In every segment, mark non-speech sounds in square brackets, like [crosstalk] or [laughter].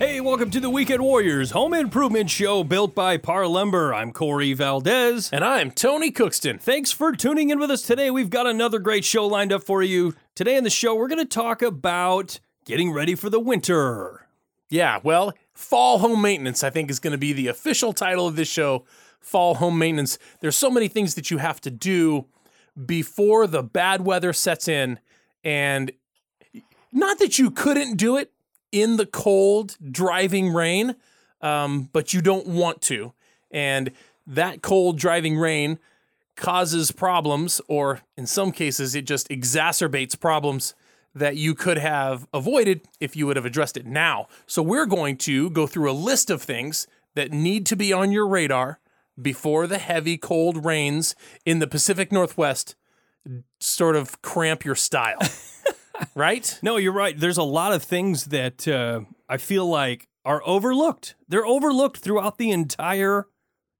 Hey, welcome to the Weekend Warriors Home Improvement Show built by Parr Lumber. I'm Corey Valdez. And I'm Tony Cookston. Thanks for tuning in with us today. We've got another great show lined up for you. Today in the show, we're going to talk about getting ready for the winter. Yeah, well, fall home maintenance, I think, is going to be the official title of this show. Fall home maintenance. There's so many things that you have to do before the bad weather sets in. And not that you couldn't do it in the cold, driving rain, um, but you don't want to. And that cold, driving rain causes problems, or in some cases, it just exacerbates problems that you could have avoided if you would have addressed it now. So, we're going to go through a list of things that need to be on your radar before the heavy, cold rains in the Pacific Northwest sort of cramp your style. [laughs] right? No, you're right. There's a lot of things that uh, I feel like are overlooked. They're overlooked throughout the entire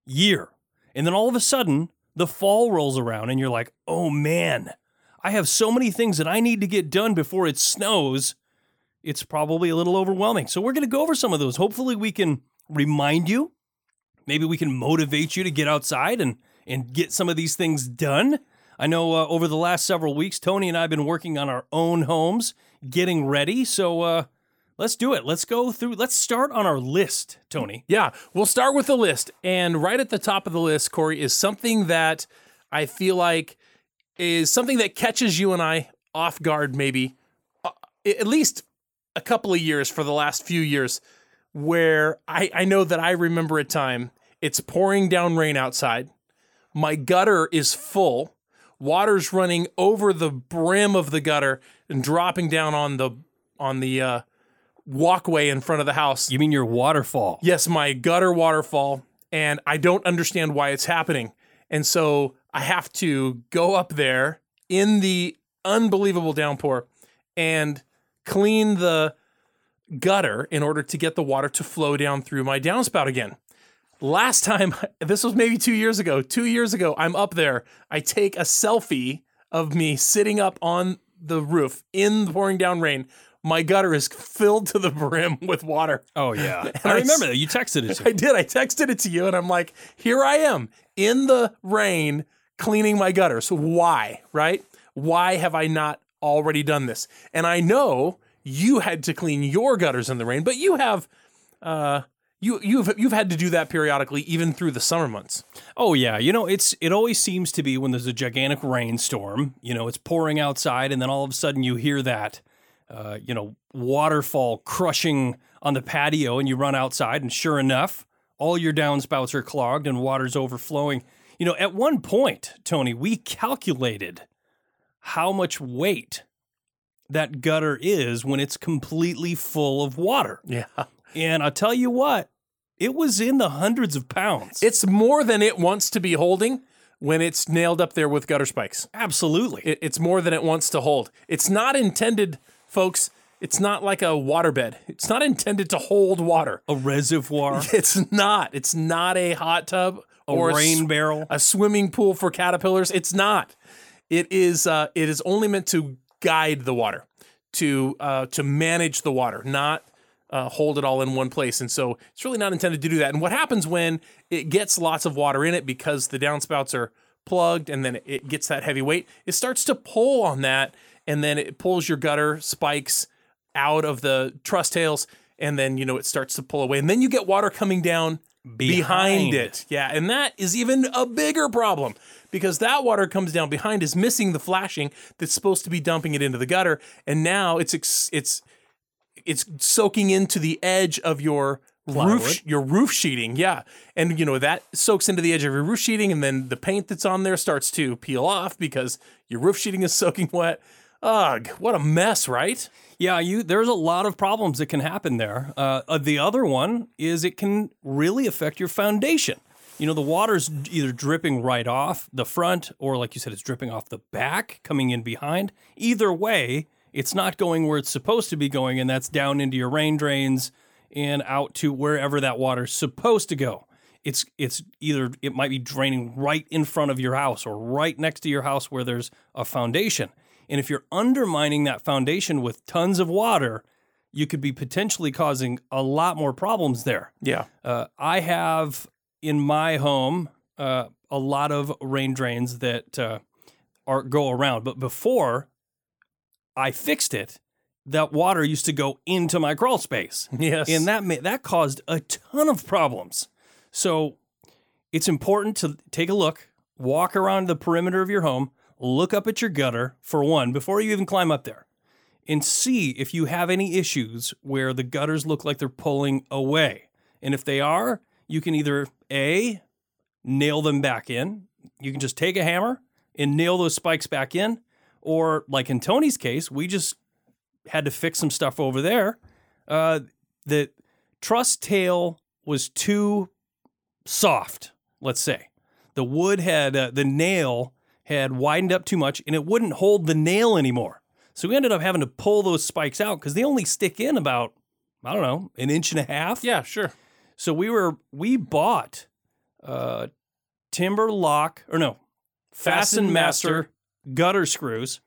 year. And then all of a sudden, the fall rolls around and you're like, oh man, I have so many things that I need to get done before it snows. It's probably a little overwhelming. So we're going to go over some of those. Hopefully, we can remind you. Maybe we can motivate you to get outside and, and get some of these things done. I know uh, over the last several weeks, Tony and I have been working on our own homes, getting ready. So uh, let's do it. Let's go through. Let's start on our list, Tony. Yeah, we'll start with the list. And right at the top of the list, Corey, is something that I feel like is something that catches you and I off guard, maybe uh, at least a couple of years for the last few years, where I, I know that I remember a time it's pouring down rain outside. My gutter is full. Water's running over the brim of the gutter and dropping down on the on the uh, walkway in front of the house. You mean your waterfall? Yes, my gutter waterfall, and I don't understand why it's happening. And so I have to go up there in the unbelievable downpour and clean the gutter in order to get the water to flow down through my downspout again. Last time, [laughs] this was maybe two years ago. Two years ago, I'm up there. I take a selfie of me sitting up on the roof in the pouring down rain. My gutter is filled to the brim [laughs] with water. Oh yeah, [laughs] I I remember that. You texted it to I me. did. I texted it to you, and I'm like, here I am in the rain cleaning my gutter. So why, right? Why have I not already done this? And I know you had to clean your gutters in the rain, but you have, uh, you you've you've had to do that periodically, even through the summer months. Oh yeah, you know it's it always seems to be when there's a gigantic rainstorm. You know it's pouring outside, and then all of a sudden you hear that, uh, you know, waterfall crushing on the patio, and you run outside, and sure enough, all your downspouts are clogged and water's overflowing. You know, at one point, Tony, we calculated how much weight that gutter is when it's completely full of water, Yeah, and I'll tell you what, it was in the hundreds of pounds. it's more than it wants to be holding when it's nailed up there with gutter spikes. Absolutely. It, it's more than it wants to hold. It's not intended, folks. It's not like a waterbed. It's not intended to hold water. a reservoir, [laughs] It's not. It's not a hot tub a or rain s- barrel. a swimming pool for caterpillars. It's not. It is. Uh, it is only meant to guide the water, to uh, to manage the water, not uh, hold it all in one place. And so it's really not intended to do that. And what happens when it gets lots of water in it because the downspouts are plugged and then it gets that heavy weight? It starts to pull on that, and then it pulls your gutter spikes out of the truss tails, and then you know it starts to pull away, and then you get water coming down behind, Behind. it. Yeah, and that is even a bigger problem because that water comes down behind is missing the flashing that's supposed to be dumping it into the gutter, and now it's ex- it's it's soaking into the edge of your Plywood. roof your roof sheeting. Yeah, and you know that soaks into the edge of your roof sheeting, and then the paint that's on there starts to peel off because your roof sheeting is [laughs] soaking wet. Ugh, what a mess, right? Yeah, you. There's a lot of problems that can happen there. Uh, uh, the other one is it can really affect your foundation. you know, the water's either dripping right off the front or, like you said, it's dripping off the back, coming in behind. Either way, it's not going where it's supposed to be going, and that's down into your rain drains and out to wherever that water's supposed to go. It's it's either it might be draining right in front of your house or right next to your house where there's a foundation. And if you're undermining that foundation with tons of water, you could be potentially causing a lot more problems there. Yeah. Uh, I have in my home uh, a lot of rain drains that uh, are go around, but before I fixed it, that water used to go into my crawl space, Yes. and that ma- that caused a ton of problems. So it's important to take a look, walk around the perimeter of your home, look up at your gutter for one before you even climb up there, and see if you have any issues where the gutters look like they're pulling away. And if they are, you can either A, nail them back in. You can just take a hammer and nail those spikes back in. Or, like in Tony's case, we just had to fix some stuff over there. Uh, the truss tail was too soft, let's say. The wood had, uh, the nail had widened up too much and it wouldn't hold the nail anymore. So we ended up having to pull those spikes out because they only stick in about, I don't know, an inch and a half. yeah, sure. So we were we bought uh TimberLOK or no fasten FastenMaster, Master. Gutter screws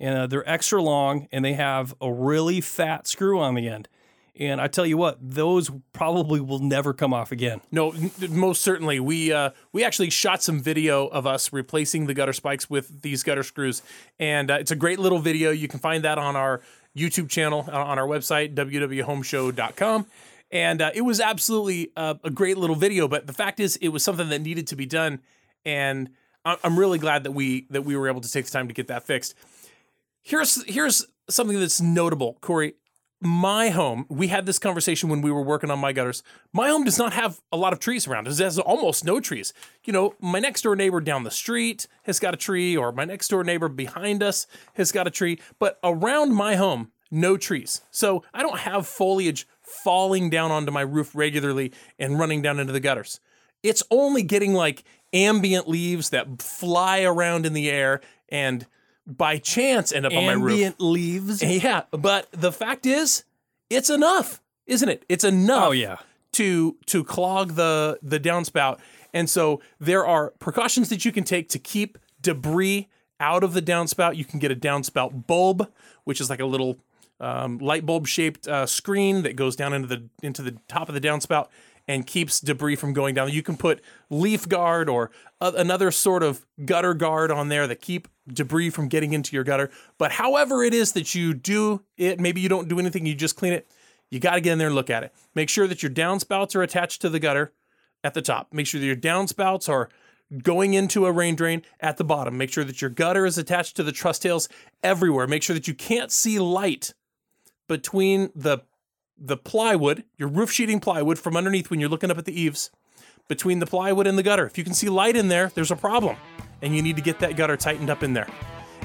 and uh, they're extra long and they have a really fat screw on the end. And I tell you what, those probably will never come off again. No, n- most certainly. We uh, we actually shot some video of us replacing the gutter spikes with these gutter screws, and uh, it's a great little video. You can find that on our YouTube channel uh, on our website wwhomeshow.com. And uh, it was absolutely uh, a great little video. But the fact is, it was something that needed to be done, and I'm really glad that we that we were able to take the time to get that fixed. Here's here's something that's notable, Corey my home, we had this conversation when we were working on my gutters. My home does not have a lot of trees around. It has almost no trees. You know, my next door neighbor down the street has got a tree, or my next door neighbor behind us has got a tree, but around my home, no trees. So I don't have foliage falling down onto my roof regularly and running down into the gutters. It's only getting like ambient leaves that fly around in the air and by chance end up on my roof. Ambient leaves. [laughs] Yeah, but the fact is, it's enough, isn't it? It's enough. Oh yeah. To to clog the the downspout, and so there are precautions that you can take to keep debris out of the downspout. You can get a downspout bulb, which is like a little um, light bulb shaped uh, screen that goes down into the into the top of the downspout and keeps debris from going down. You can put leaf guard or a- another sort of gutter guard on there that keep debris from getting into your gutter. But however it is that you do it, maybe you don't do anything, you just clean it. You got to get in there and look at it. Make sure that your downspouts are attached to the gutter at the top. Make sure that your downspouts are going into a rain drain at the bottom. Make sure that your gutter is attached to the truss tails everywhere. Make sure that you can't see light between the the plywood, your roof sheeting plywood from underneath when you're looking up at the eaves, between the plywood and the gutter. If you can see light in there, there's a problem. And you need to get that gutter tightened up in there.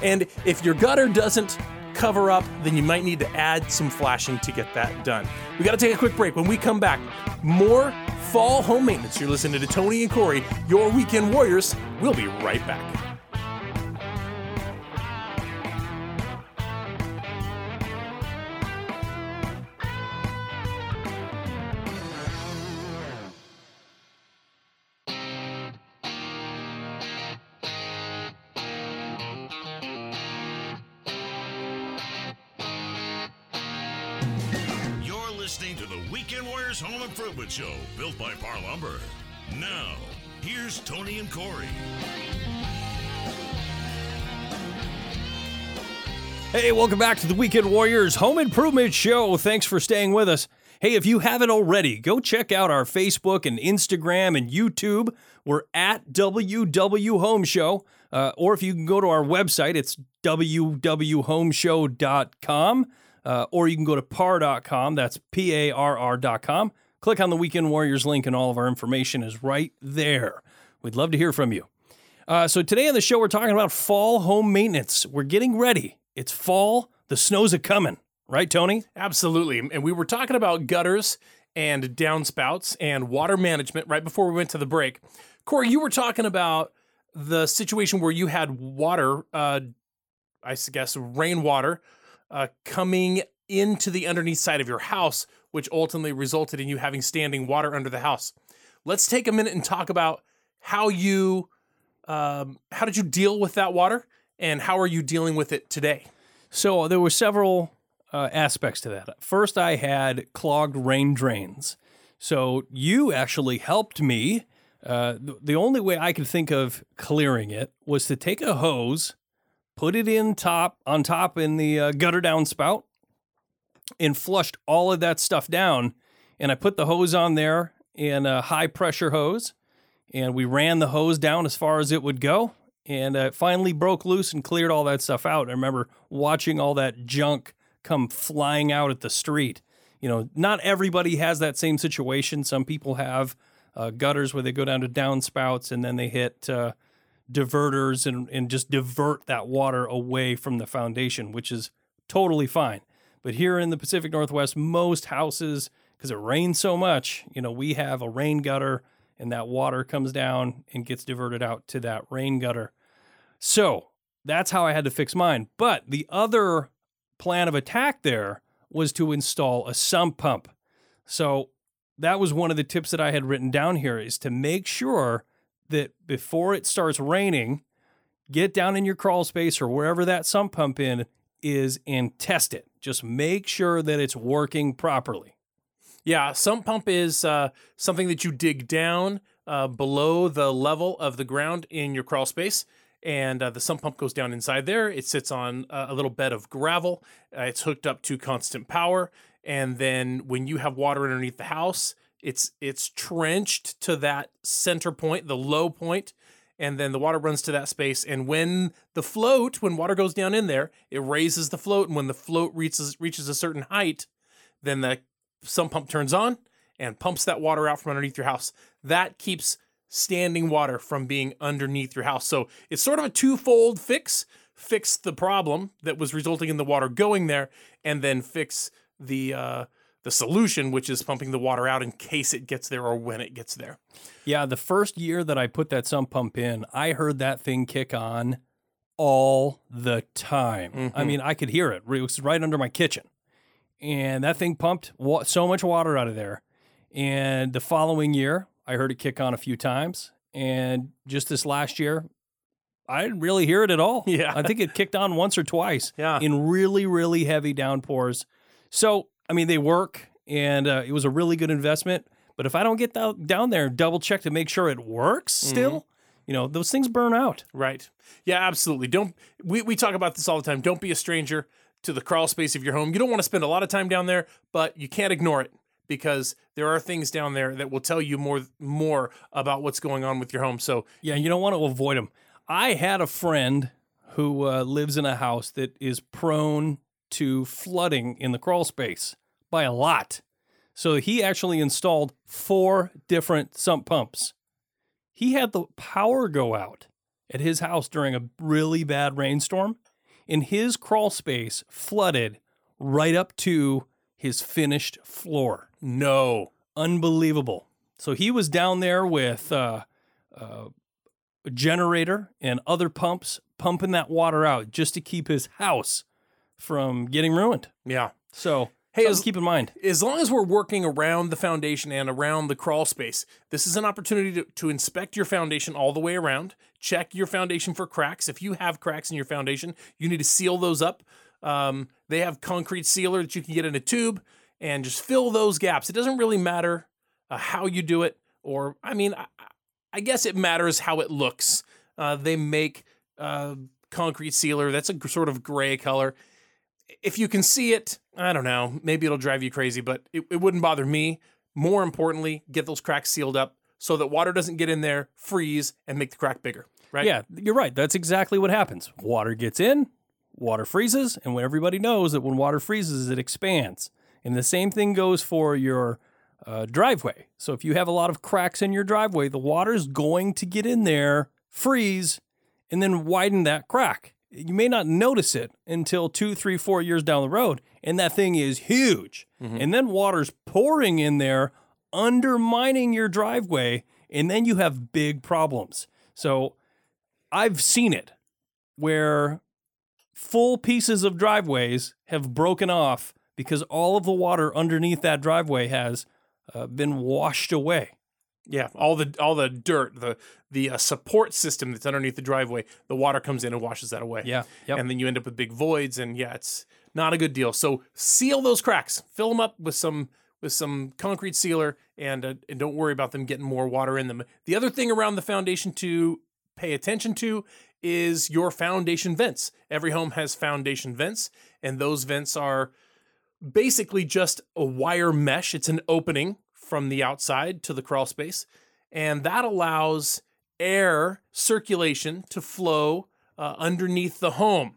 And if your gutter doesn't cover up, then you might need to add some flashing to get that done. We got to take a quick break. When we come back, more fall home maintenance. You're listening to Tony and Corey, your weekend warriors. We'll be right back. Show, built by Parr Lumber. Now, here's Tony and Corey. Hey, welcome back to the Weekend Warriors Home Improvement Show. Thanks for staying with us. Hey, if you haven't already, go check out our Facebook and Instagram and YouTube. We're at WW Home Show. Uh, or if you can go to our website, it's wwhomeshow.com. Uh, or you can go to parr.com. That's P A R R.com. Click on the Weekend Warriors link, and all of our information is right there. We'd love to hear from you. Uh, so today on the show, we're talking about fall home maintenance. We're getting ready. It's fall. The snow's a coming, right, Tony? Absolutely. And we were talking about gutters and downspouts and water management right before we went to the break. Corey, you were talking about the situation where you had water, uh, I guess rainwater, uh, coming into the underneath side of your house, which ultimately resulted in you having standing water under the house. Let's take a minute and talk about how you, um, how did you deal with that water, and how are you dealing with it today? So there were several uh, aspects to that. First, I had clogged rain drains. So you actually helped me. Uh, th- the only way I could think of clearing it was to take a hose, put it in top on top in the uh, gutter downspout, and flushed all of that stuff down. And I put the hose on there in a high pressure hose, and we ran the hose down as far as it would go. And uh, it finally broke loose and cleared all that stuff out. I remember watching all that junk come flying out at the street. You know, not everybody has that same situation. Some people have uh, gutters where they go down to downspouts and then they hit uh, diverters and, and just divert that water away from the foundation, which is totally fine. But here in the Pacific Northwest, most houses, because it rains so much, you know, we have a rain gutter and that water comes down and gets diverted out to that rain gutter. So that's how I had to fix mine. But the other plan of attack there was to install a sump pump. So that was one of the tips that I had written down here is to make sure that before it starts raining, get down in your crawl space or wherever that sump pump in is and test it. Just make sure that it's working properly. Yeah, sump pump is uh, something that you dig down uh, below the level of the ground in your crawl space. And uh, the sump pump goes down inside there. It sits on uh, a little bed of gravel. Uh, it's hooked up to constant power. And then when you have water underneath the house, it's it's trenched to that center point, the low point, and then the water runs to that space. And when the float, when water goes down in there, it raises the float. And when the float reaches reaches a certain height, then the sump pump turns on and pumps that water out from underneath your house. That keeps standing water from being underneath your house. So it's sort of a twofold fix fix the problem that was resulting in the water going there, and then fix the uh, the solution, which is pumping the water out in case it gets there or when it gets there. Yeah, the first year that I put that sump pump in, I heard that thing kick on all the time. I mm-hmm. mean, I could hear it. It was right under my kitchen. And that thing pumped wa- so much water out of there. And the following year, I heard it kick on a few times. And just this last year, I didn't really hear it at all. [laughs] Yeah. I think it kicked on once or twice [laughs] Yeah. in really, really heavy downpours. So, I mean, they work and uh, it was a really good investment. But if I don't get down down there and double check to make sure it works still, you know, those things burn out. Right. Yeah, absolutely. Don't we, we talk about this all the time. Don't be a stranger to the crawl space of your home. You don't want to spend a lot of time down there, but you can't ignore it because there are things down there that will tell you more more about what's going on with your home. So Yeah, you don't want to avoid them. I had a friend who uh, lives in a house that is prone to flooding in the crawl space by a lot. So he actually installed four different sump pumps. He had the power go out at his house during a really bad rainstorm, and his crawl space flooded right up to his finished floor no. unbelievable. So he was down there with uh, uh, a generator and other pumps pumping that water out just to keep his house from getting ruined. Yeah. So Hey, as- keep in mind. As long as we're working around the foundation and around the crawl space, this is an opportunity to, to inspect your foundation all the way around. Check your foundation for cracks. If you have cracks in your foundation, you need to seal those up. Um, they have concrete sealer that you can get in a tube and just fill those gaps. It doesn't really matter uh, how you do it, or I mean, I, I guess it matters how it looks. Uh, they make uh, concrete sealer that's a sort of gray color. If you can see it, I don't know, maybe it'll drive you crazy, but it, it wouldn't bother me. More importantly, get those cracks sealed up so that water doesn't get in there, freeze, and make the crack bigger. Right? Yeah, you're right. That's exactly what happens. Water gets in, water freezes, and when everybody knows that when water freezes, it expands. And the same thing goes for your uh, driveway. So if you have a lot of cracks in your driveway, the water's going to get in there, freeze, and then widen that crack. You may not notice it until two, three, four years down the road, and that thing is huge. Mm-hmm. And then water's pouring in there, undermining your driveway, and then you have big problems. So I've seen it where full pieces of driveways have broken off because all of the water underneath that driveway has uh, been washed away. Yeah, all the all the dirt, the the uh, support system that's underneath the driveway, the water comes in and washes that away. Yeah, yep. and then you end up with big voids, and yeah, it's not a good deal. So seal those cracks, fill them up with some with some concrete sealer, and uh, and don't worry about them getting more water in them. The other thing around the foundation to pay attention to is your foundation vents. Every home has foundation vents, and those vents are basically just a wire mesh. It's an opening from the outside to the crawl space, and that allows air circulation to flow uh, underneath the home.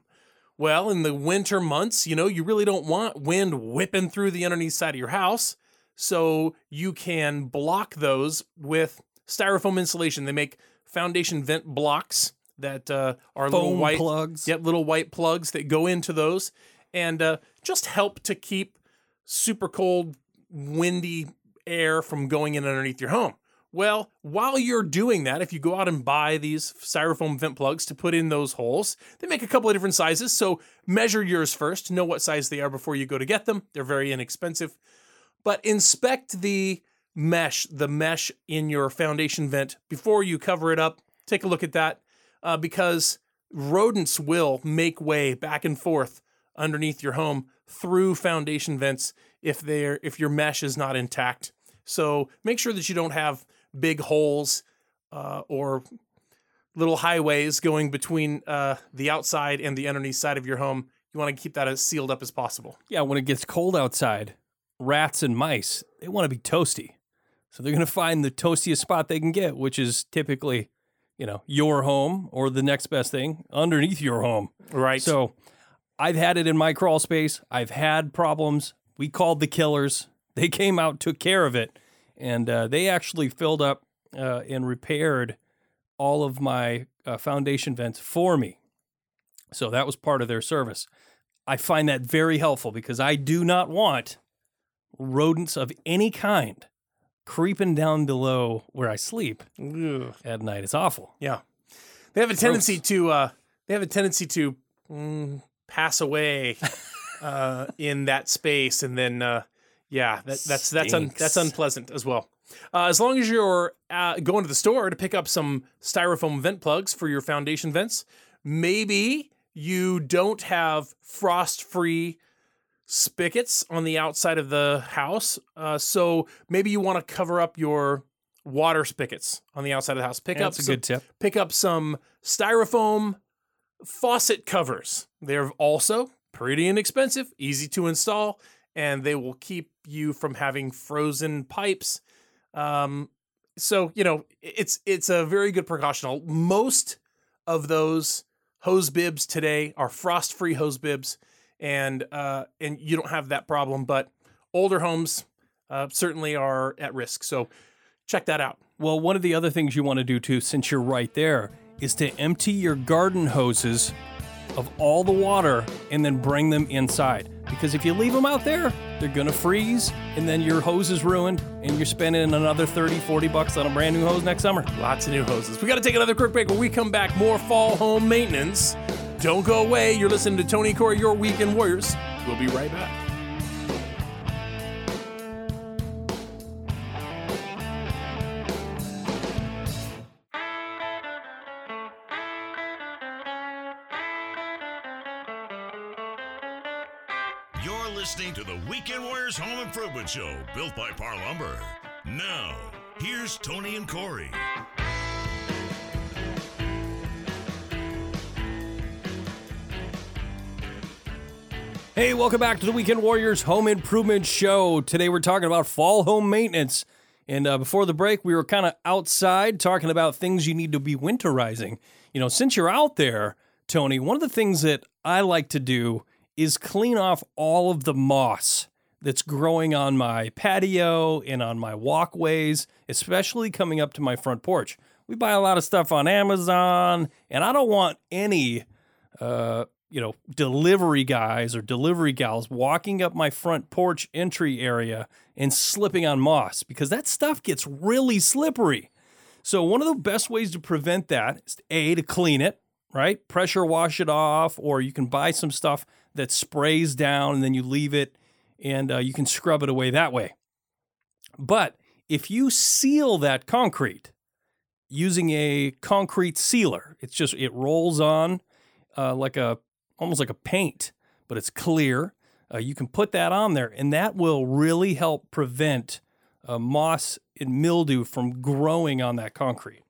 Well, in the winter months, you know, you really don't want wind whipping through the underneath side of your house. So you can block those with styrofoam insulation. They make foundation vent blocks that uh, are little white plugs. Yep, little white plugs that go into those and uh, just help to keep super cold, windy air from going in underneath your home. Well, while you're doing that, if you go out and buy these styrofoam vent plugs to put in those holes, they make a couple of different sizes. So measure yours first, know what size they are before you go to get them. They're very inexpensive. But inspect the mesh, the mesh in your foundation vent before you cover it up. Take a look at that uh, because rodents will make way back and forth underneath your home through foundation vents if they're if your mesh is not intact. So make sure that you don't have big holes uh, or little highways going between uh, the outside and the underneath side of your home. You want to keep that as sealed up as possible. Yeah, when it gets cold outside, rats and mice, they want to be toasty. So they're going to find the toastiest spot they can get, which is typically, you know, your home or the next best thing underneath your home. Right. So I've had it in my crawl space. I've had problems. We called the killers. They came out, took care of it, and uh, they actually filled up uh, and repaired all of my uh, foundation vents for me. So that was part of their service. I find that very helpful because I do not want rodents of any kind creeping down below where I sleep Ugh. at night. It's awful. Yeah, they have a tendency to uh, they have a tendency to mm, pass away [laughs] uh, in that space, and then uh, yeah, that, that's that's un, that's unpleasant as well. Uh, as long as you're uh, going to the store to pick up some styrofoam vent plugs for your foundation vents, maybe you don't have frost-free spigots on the outside of the house. Uh, so maybe you want to cover up your water spigots on the outside of the house. Pick up That's a some, good tip. pick up some styrofoam faucet covers. They're also pretty inexpensive, easy to install, and they will keep you from having frozen pipes. Um, so you know it's it's a very good precautional. Most of those hose bibs today are frost-free hose bibs, and uh, and you don't have that problem. But older homes uh, certainly are at risk. So check that out. Well, one of the other things you want to do too, since you're right there, is to empty your garden hoses of all the water and then bring them inside. Because if you leave them out there, they're going to freeze and then your hose is ruined and you're spending another 30, 40 bucks on a brand new hose next summer. Lots of new hoses. We got to take another quick break. When we come back, more fall home maintenance. Don't go away. You're listening to Tony Corey, your weekend warriors. We'll be right back. Home Improvement Show, built by Parr Lumber. Now, here's Tony and Corey. Hey, welcome back to the Weekend Warriors Home Improvement Show. Today we're talking about fall home maintenance. And uh, before the break, we were kind of outside talking about things you need to be winterizing. You know, since you're out there, Tony, one of the things that I like to do is clean off all of the moss that's growing on my patio and on my walkways, especially coming up to my front porch. We buy a lot of stuff on Amazon, and I don't want any uh, you know, delivery guys or delivery gals walking up my front porch entry area and slipping on moss because that stuff gets really slippery. So, one of the best ways to prevent that is A, to clean it, right? Pressure wash it off, or you can buy some stuff that sprays down and then you leave it and uh, you can scrub it away that way. But if you seal that concrete using a concrete sealer, it's just, it rolls on uh, like a, almost like a paint, but it's clear. Uh, you can put that on there, and that will really help prevent uh, moss and mildew from growing on that concrete.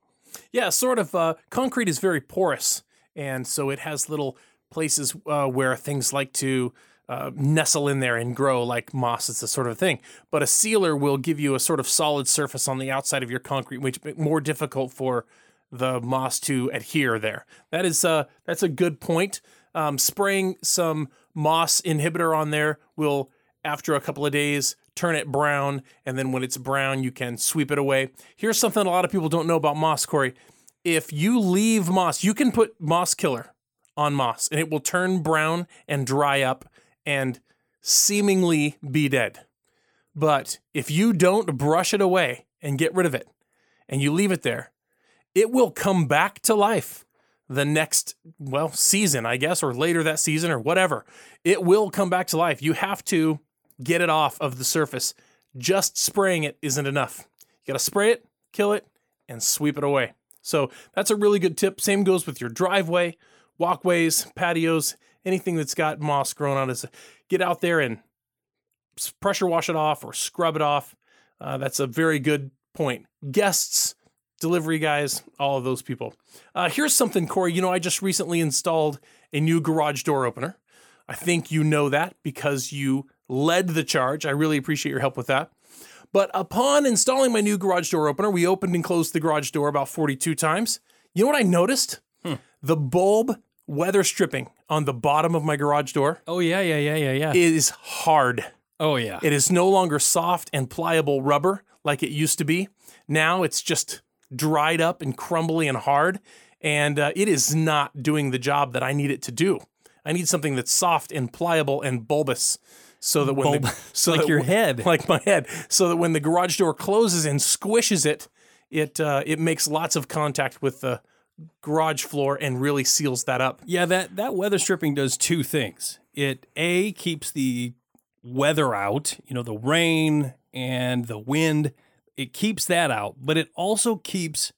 Yeah, sort of. Uh, concrete is very porous, and so it has little places uh, where things like to uh, nestle in there and grow, like moss. It's the sort of thing. But a sealer will give you a sort of solid surface on the outside of your concrete, which it more difficult for the moss to adhere there. That is uh, that's a good point. Um, spraying some moss inhibitor on there will, after a couple of days, turn it brown, and then when it's brown, you can sweep it away. Here's something a lot of people don't know about moss, Corey. If you leave moss, you can put moss killer on moss, and it will turn brown and dry up and seemingly be dead. But if you don't brush it away and get rid of it, and you leave it there, it will come back to life the next well season i guess or later that season or whatever. It will come back to life. You have to get it off of the surface. Just spraying it isn't enough. You got to spray it kill it and sweep it away. So that's a really good tip. Same goes with your driveway walkways patios anything that's got moss growing on it get out there and pressure wash it off or scrub it off uh, that's a very good point guests delivery guys, all of those people. Uh, here's something, Corey. You know, I just recently installed a new garage door opener. I think you know that because you led the charge. I really appreciate your help with that. But upon installing my new garage door opener, we opened and closed the garage door about 42 times. You know what I noticed? Hmm. The bulb weather stripping on the bottom of my garage door Oh, yeah, yeah, yeah, yeah, yeah. is hard. oh, yeah. It is no longer soft and pliable rubber like it used to be. Now it's just dried up and crumbly and hard, and uh, it is not doing the job that I need it to do. I need something that's soft and pliable and bulbous, so that when the, [laughs] so like that your head. [laughs] like my head, so that when the garage door closes and squishes it, it uh, it makes lots of contact with the garage floor and really seals that up. Yeah, that that weather stripping does two things. It a keeps the weather out, you know, the rain and the wind. It keeps that out, but it also keeps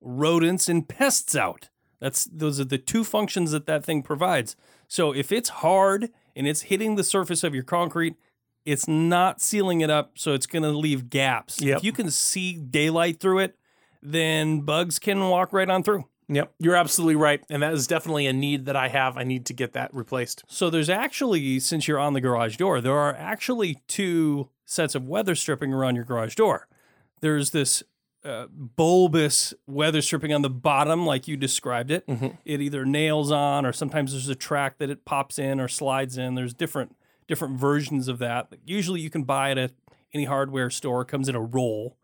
rodents and pests out. That's those are the two functions that that thing provides. So if it's hard and it's hitting the surface of your concrete, it's not sealing it up, so it's going to leave gaps. Yep. If you can see daylight through it, then bugs can walk right on through. Yep, you're absolutely right, and that is definitely a need that I have. I need to get that replaced. So there's actually, since you're on the garage door, there are actually two sets of weather stripping around your garage door. There's this uh, bulbous weather stripping on the bottom, like you described it. It either nails on, or sometimes there's a track that it pops in or slides in. There's different different versions of that. Usually, you can buy it at any hardware store. It comes in a roll,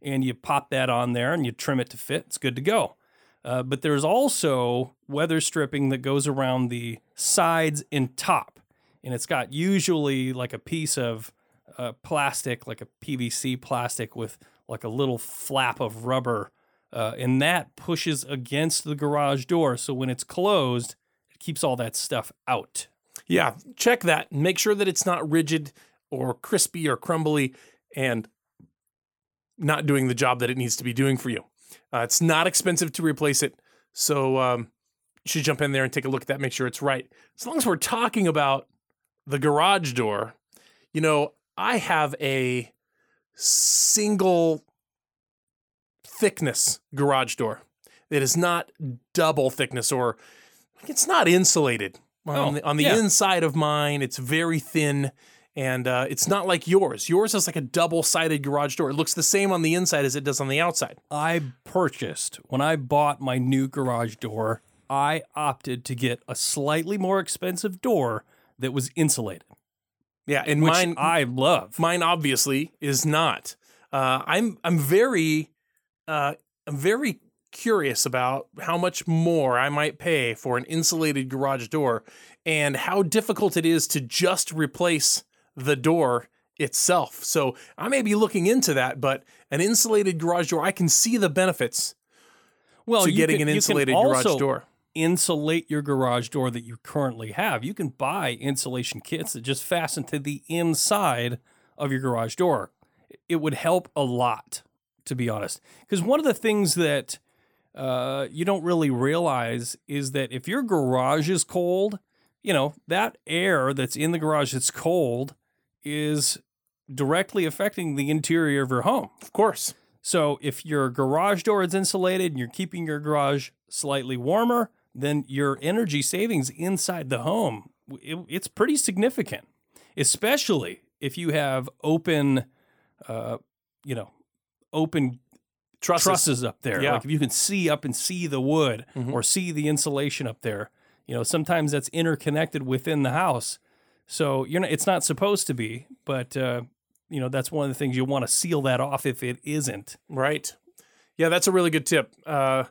and you pop that on there and you trim it to fit. It's good to go. Uh, but there's also weather stripping that goes around the sides and top. And it's got usually like a piece of uh, plastic, like a PVC plastic with like a little flap of rubber. Uh, and that pushes against the garage door. So when it's closed, it keeps all that stuff out. Yeah, check that. Make sure that it's not rigid or crispy or crumbly and not doing the job that it needs to be doing for you. Uh, it's not expensive to replace it. So um, you should jump in there and take a look at that, make sure it's right. As long as we're talking about the garage door, you know, I have a single thickness garage door. It is not double thickness or it's not insulated. Oh, on the, on the yeah. inside of mine, it's very thin and uh, it's not like yours. Yours is like a double sided garage door. It looks the same on the inside as it does on the outside. I purchased when I bought my new garage door, I opted to get a slightly more expensive door that was insulated, Yeah, and which mine I love. mine obviously is not. Uh, I'm I'm very uh, I'm very curious about how much more I might pay for an insulated garage door and how difficult it is to just replace the door itself. So I may be looking into that, but an insulated garage door, I can see the benefits well, to you getting can- an insulated garage also door. Insulate your garage door that you currently have. You can buy insulation kits that just fasten to the inside of your garage door. It would help a lot, to be honest. Because one of the things that uh, you don't really realize is that if your garage is cold, you know, that air that's in the garage that's cold is directly affecting the interior of your home. Of course. So if your garage door is insulated and you're keeping your garage slightly warmer, then your energy savings inside the home it- it's pretty significant, especially if you have open, uh, you know, open Trusses. trusses up there. Yeah. Like if you can see up and see the wood Mhm. or see the insulation up there, you know, sometimes that's interconnected within the house. So you're not, it's not supposed to be, but uh, you know, that's one of the things you want to seal that off if it isn't. Right. Yeah, that's a really good tip. Uh,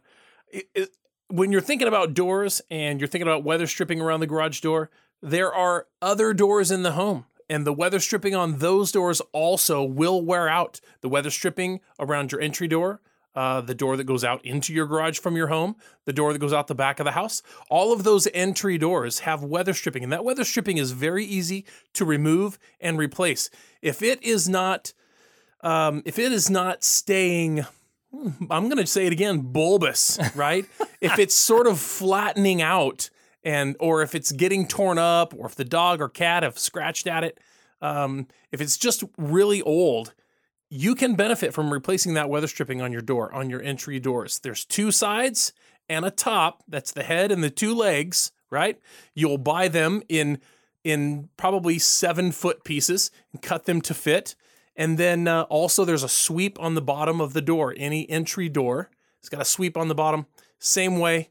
it, it, when you're thinking about doors and you're thinking about weather stripping around the garage door, there are other doors in the home. And the weather stripping on those doors also will wear out. The weather stripping around your entry door, uh, the door that goes out into your garage from your home, the door that goes out the back of the house, all of those entry doors have weather stripping. And that weather stripping is very easy to remove and replace. If it is not, um, if it is not staying I'm going to say it again, bulbous, [laughs] right? if it's sort of flattening out and or if it's getting torn up or if the dog or cat have scratched at it, um, if it's just really old, you can benefit from replacing that weather stripping on your door, on your entry doors. There's two sides and a top, that's the head and the two legs, right? You'll buy them in in probably 7 foot pieces and cut them to fit. And then uh, also there's a sweep on the bottom of the door. Any entry door, it's got a sweep on the bottom. Same way,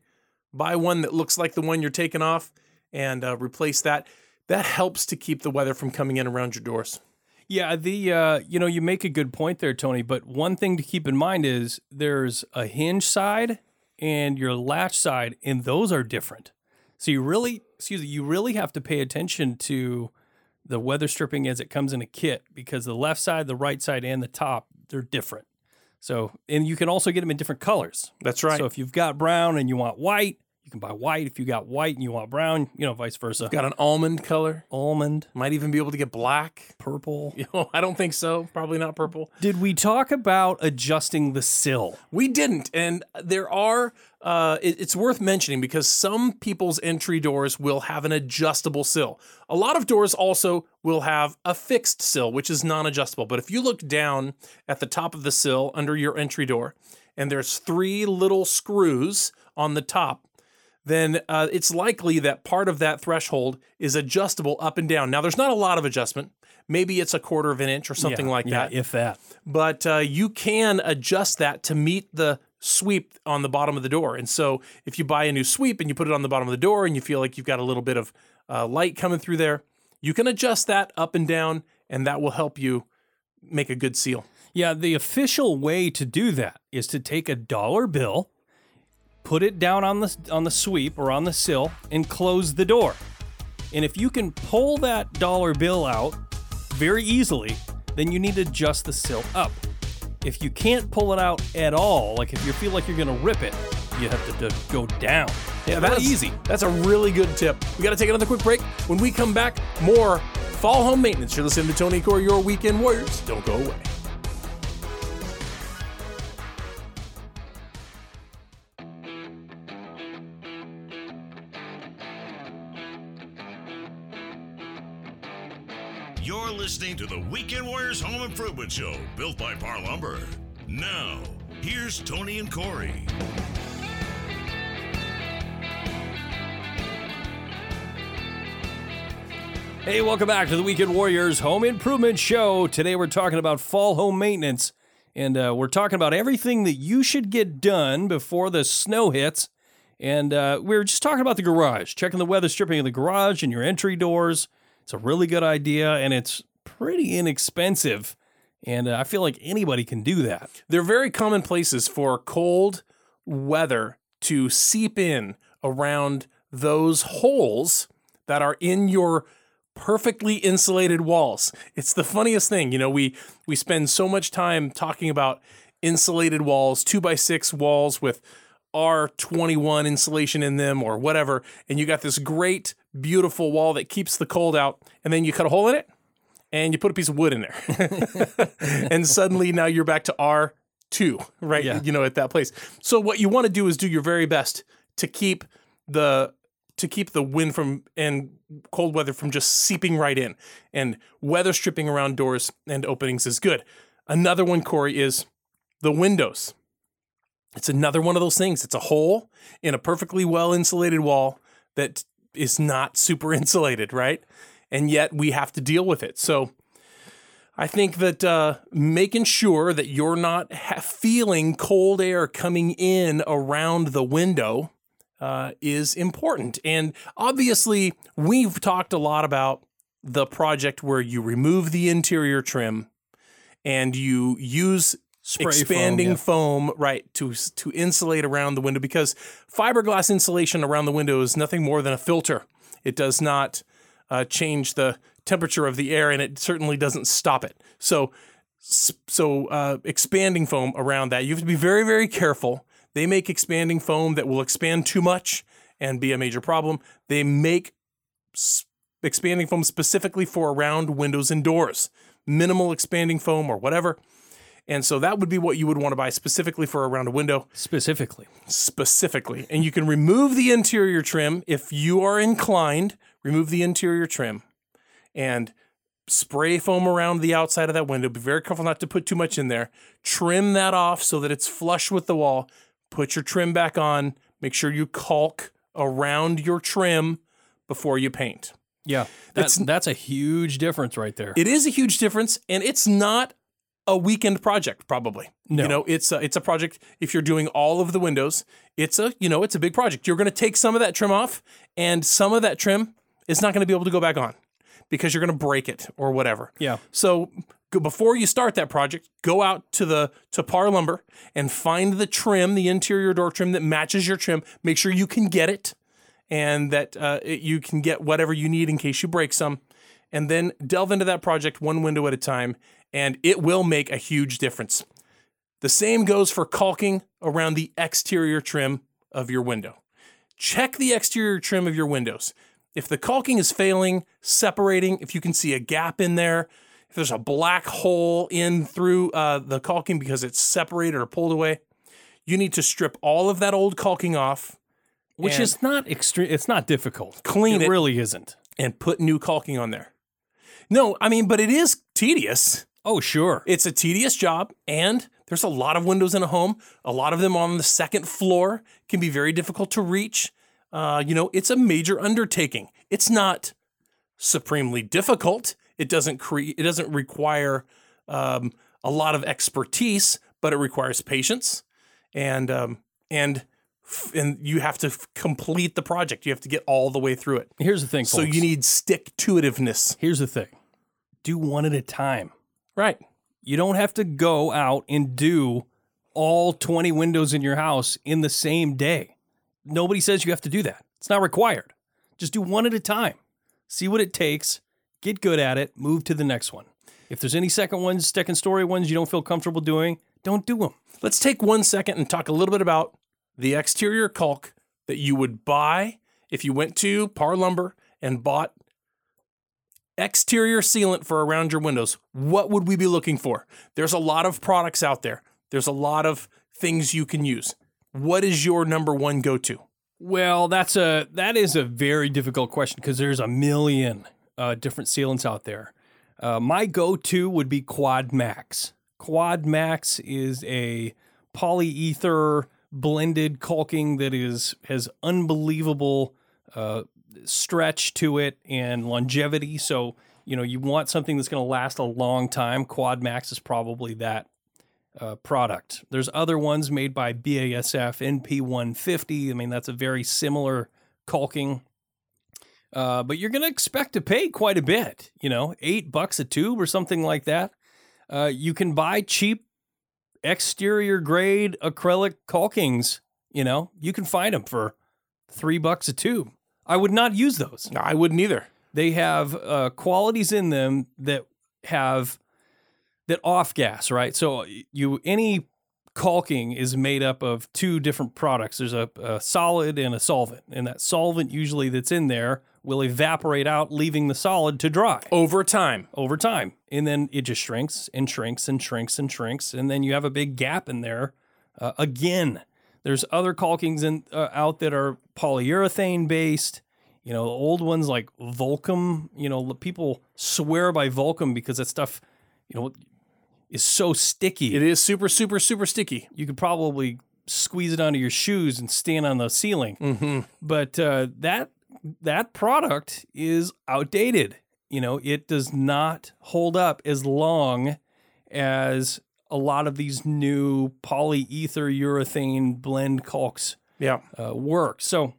buy one that looks like the one you're taking off and uh, replace that. That helps to keep the weather from coming in around your doors. Yeah, the uh, you know, you make a good point there, Tony. But one thing to keep in mind is there's a hinge side and your latch side, and those are different. So you really, excuse me, you really have to pay attention to the weather stripping as it comes in a kit because the left side, the right side, and the top they're different. So, and you can also get them in different colors. That's right. So if you've got brown and you want white, can buy white. If you got white and you want brown, you know, vice versa. got an almond color. almond, Might even be able to get black. purple. [laughs] You know, I don't think so. Probably not purple. Did we talk about adjusting the sill? We didn't, and there are. Uh, it- it's worth mentioning because some people's entry doors will have an adjustable sill. A lot of doors also will have a fixed sill, which is non-adjustable. But if you look down at the top of the sill under your entry door, and there's three little screws on the top, then uh, it's likely that part of that threshold is adjustable up and down. Now, there's not a lot of adjustment. Maybe it's a quarter of an inch or something Yeah, like yeah, that if that. but uh, you can adjust that to meet the sweep on the bottom of the door. And so if you buy a new sweep and you put it on the bottom of the door and you feel like you've got a little bit of uh, light coming through there, you can adjust that up and down, and that will help you make a good seal. Yeah, the official way to do that is to take a dollar bill, put it down on the on the sweep or on the sill, and close the door. And if you can pull that dollar bill out very easily, then you need to adjust the sill up. If you can't pull it out at all, like if you feel like you're gonna rip it, you have to, to go down. Yeah, that's easy. That's a really good tip. We got to take another quick break. When we come back, more fall home maintenance. You're listening to Tony Core, your weekend warriors. Don't go away. Listening to the Weekend Warriors Home Improvement Show, built by Parr Lumber. Now, here's Tony and Corey. Hey, welcome back to the Weekend Warriors Home Improvement Show. Today we're talking about fall home maintenance, and uh, we're talking about everything that you should get done before the snow hits. And uh, we are just talking about the garage, checking the weather stripping of the garage and your entry doors. It's a really good idea, and it's pretty inexpensive. And uh, I feel like anybody can do that. They're very common places for cold weather to seep in around those holes that are in your perfectly insulated walls. It's the funniest thing. You know, we we spend so much time talking about insulated walls, two by six walls with R21 insulation in them or whatever, and you got this great, beautiful wall that keeps the cold out, and then you cut a hole in it and you put a piece of wood in there. [laughs] and suddenly now you're back to R2, right? Yeah. You know, at that place. So what you want to do is do your very best to keep the to keep the wind from and cold weather from just seeping right in. And weather stripping around doors and openings is good. Another one, Corey, is the windows. It's another one of those things. It's a hole in a perfectly well insulated wall that is not super [laughs] insulated, right? And yet we have to deal with it. So I think that uh, making sure that you're not ha- feeling cold air coming in around the window uh, is important. And obviously, we've talked a lot about the project where you remove the interior trim and you use Spray foam, expanding yeah. foam, right to to insulate around the window because fiberglass insulation around the window is nothing more than a filter. It does not uh, change the temperature of the air, and it certainly doesn't stop it. So, so uh, expanding foam around that, you have to be very very careful. They make expanding foam that will expand too much and be a major problem. They make s- expanding foam specifically for around windows and doors, minimal expanding foam or whatever. And so that would be what you would want to buy specifically for around a window, specifically. specifically. And you can remove the interior trim if you are inclined, remove the interior trim and spray foam around the outside of that window. Be very careful not to put too much in there. Trim that off so that it's flush with the wall. Put your trim back on. Make sure you caulk around your trim before you paint. Yeah, that's that's a huge difference right there. It is a huge difference, and it's not a weekend project. Probably, No. you know, it's a, it's a project. If you're doing all of the windows, it's a you know it's a big project. You're going to take some of that trim off, and some of that trim is not going to be able to go back on because you're going to break it or whatever. Yeah. So go, before you start that project, go out to the to Parr Lumber and find the trim, the interior door trim that matches your trim. Make sure you can get it, and that uh, it- you can get whatever you need in case you break some. And then delve into that project one window at a time, and it will make a huge difference. The same goes for caulking around the exterior trim of your window. Check the exterior trim of your windows. If the caulking is failing, separating, if you can see a gap in there, if there's a black hole in through uh, the caulking because it's separated or pulled away, you need to strip all of that old caulking off Which is not extreme. It's not difficult. Clean it. really isn't. and put new caulking on there. No, I mean, but it is tedious. Oh, sure. It's a tedious job, and there's a lot of windows in a home. A lot of them on the second floor can be very difficult to reach. Uh, you know, it's a major undertaking. It's not supremely difficult. It doesn't create. It doesn't require um, a lot of expertise, but it requires patience, and um, and f- and you have to f- complete the project. You have to get all the way through it. Here's the thing. So folks. you need stick to itiveness. Here's the thing. Do one at a time. Right. You don't have to go out and do all 20 windows in your house in the same day. Nobody says you have to do that. It's not required. Just do one at a time. See what it takes, get good at it, move to the next one. If there's any second ones, second story ones you don't feel comfortable doing, don't do them. Let's take one second and talk a little bit about the exterior caulk that you would buy if you went to Parr Lumber and bought exterior sealant for around your windows. What would we be looking for? There's a lot of products out there. There's a lot of things you can use. What is your number one go to? Well, that's a that is a very difficult question because there's a million uh, different sealants out there. Uh, my go-to would be Quad Max. Quad Max is a polyether blended caulking that is has unbelievable uh, stretch to it and longevity. So you know you want something that's going to last a long time. Quad Max is probably that uh, product. There's other ones made by BASF NP150. I mean, that's a very similar caulking. Uh, but you're going to expect to pay quite a bit, you know, eight bucks a tube or something like that. Uh, you can buy cheap exterior grade acrylic caulkings You know, you can find them for three bucks a tube. I would not use those. I wouldn't either. They have uh, qualities in them that have that off gas, right? So you any caulking is made up of two different products. There's a, a solid and a solvent, and that solvent usually that's in there will evaporate out, leaving the solid to dry Over time. over time. And then it just shrinks and shrinks and shrinks and shrinks. And then you have a big gap in there uh, again. There's other caulkings in, uh, out that are polyurethane based. You know, old ones like Vulkem, you know, people swear by Vulkem because that stuff, you know, is so sticky. It is super, super, super sticky. you could probably squeeze it onto your shoes and stand on the ceiling. Mm-hmm. But uh, that that product is outdated. You know, it does not hold up as long as a lot of these new polyether urethane blend caulks Yeah. uh, work. So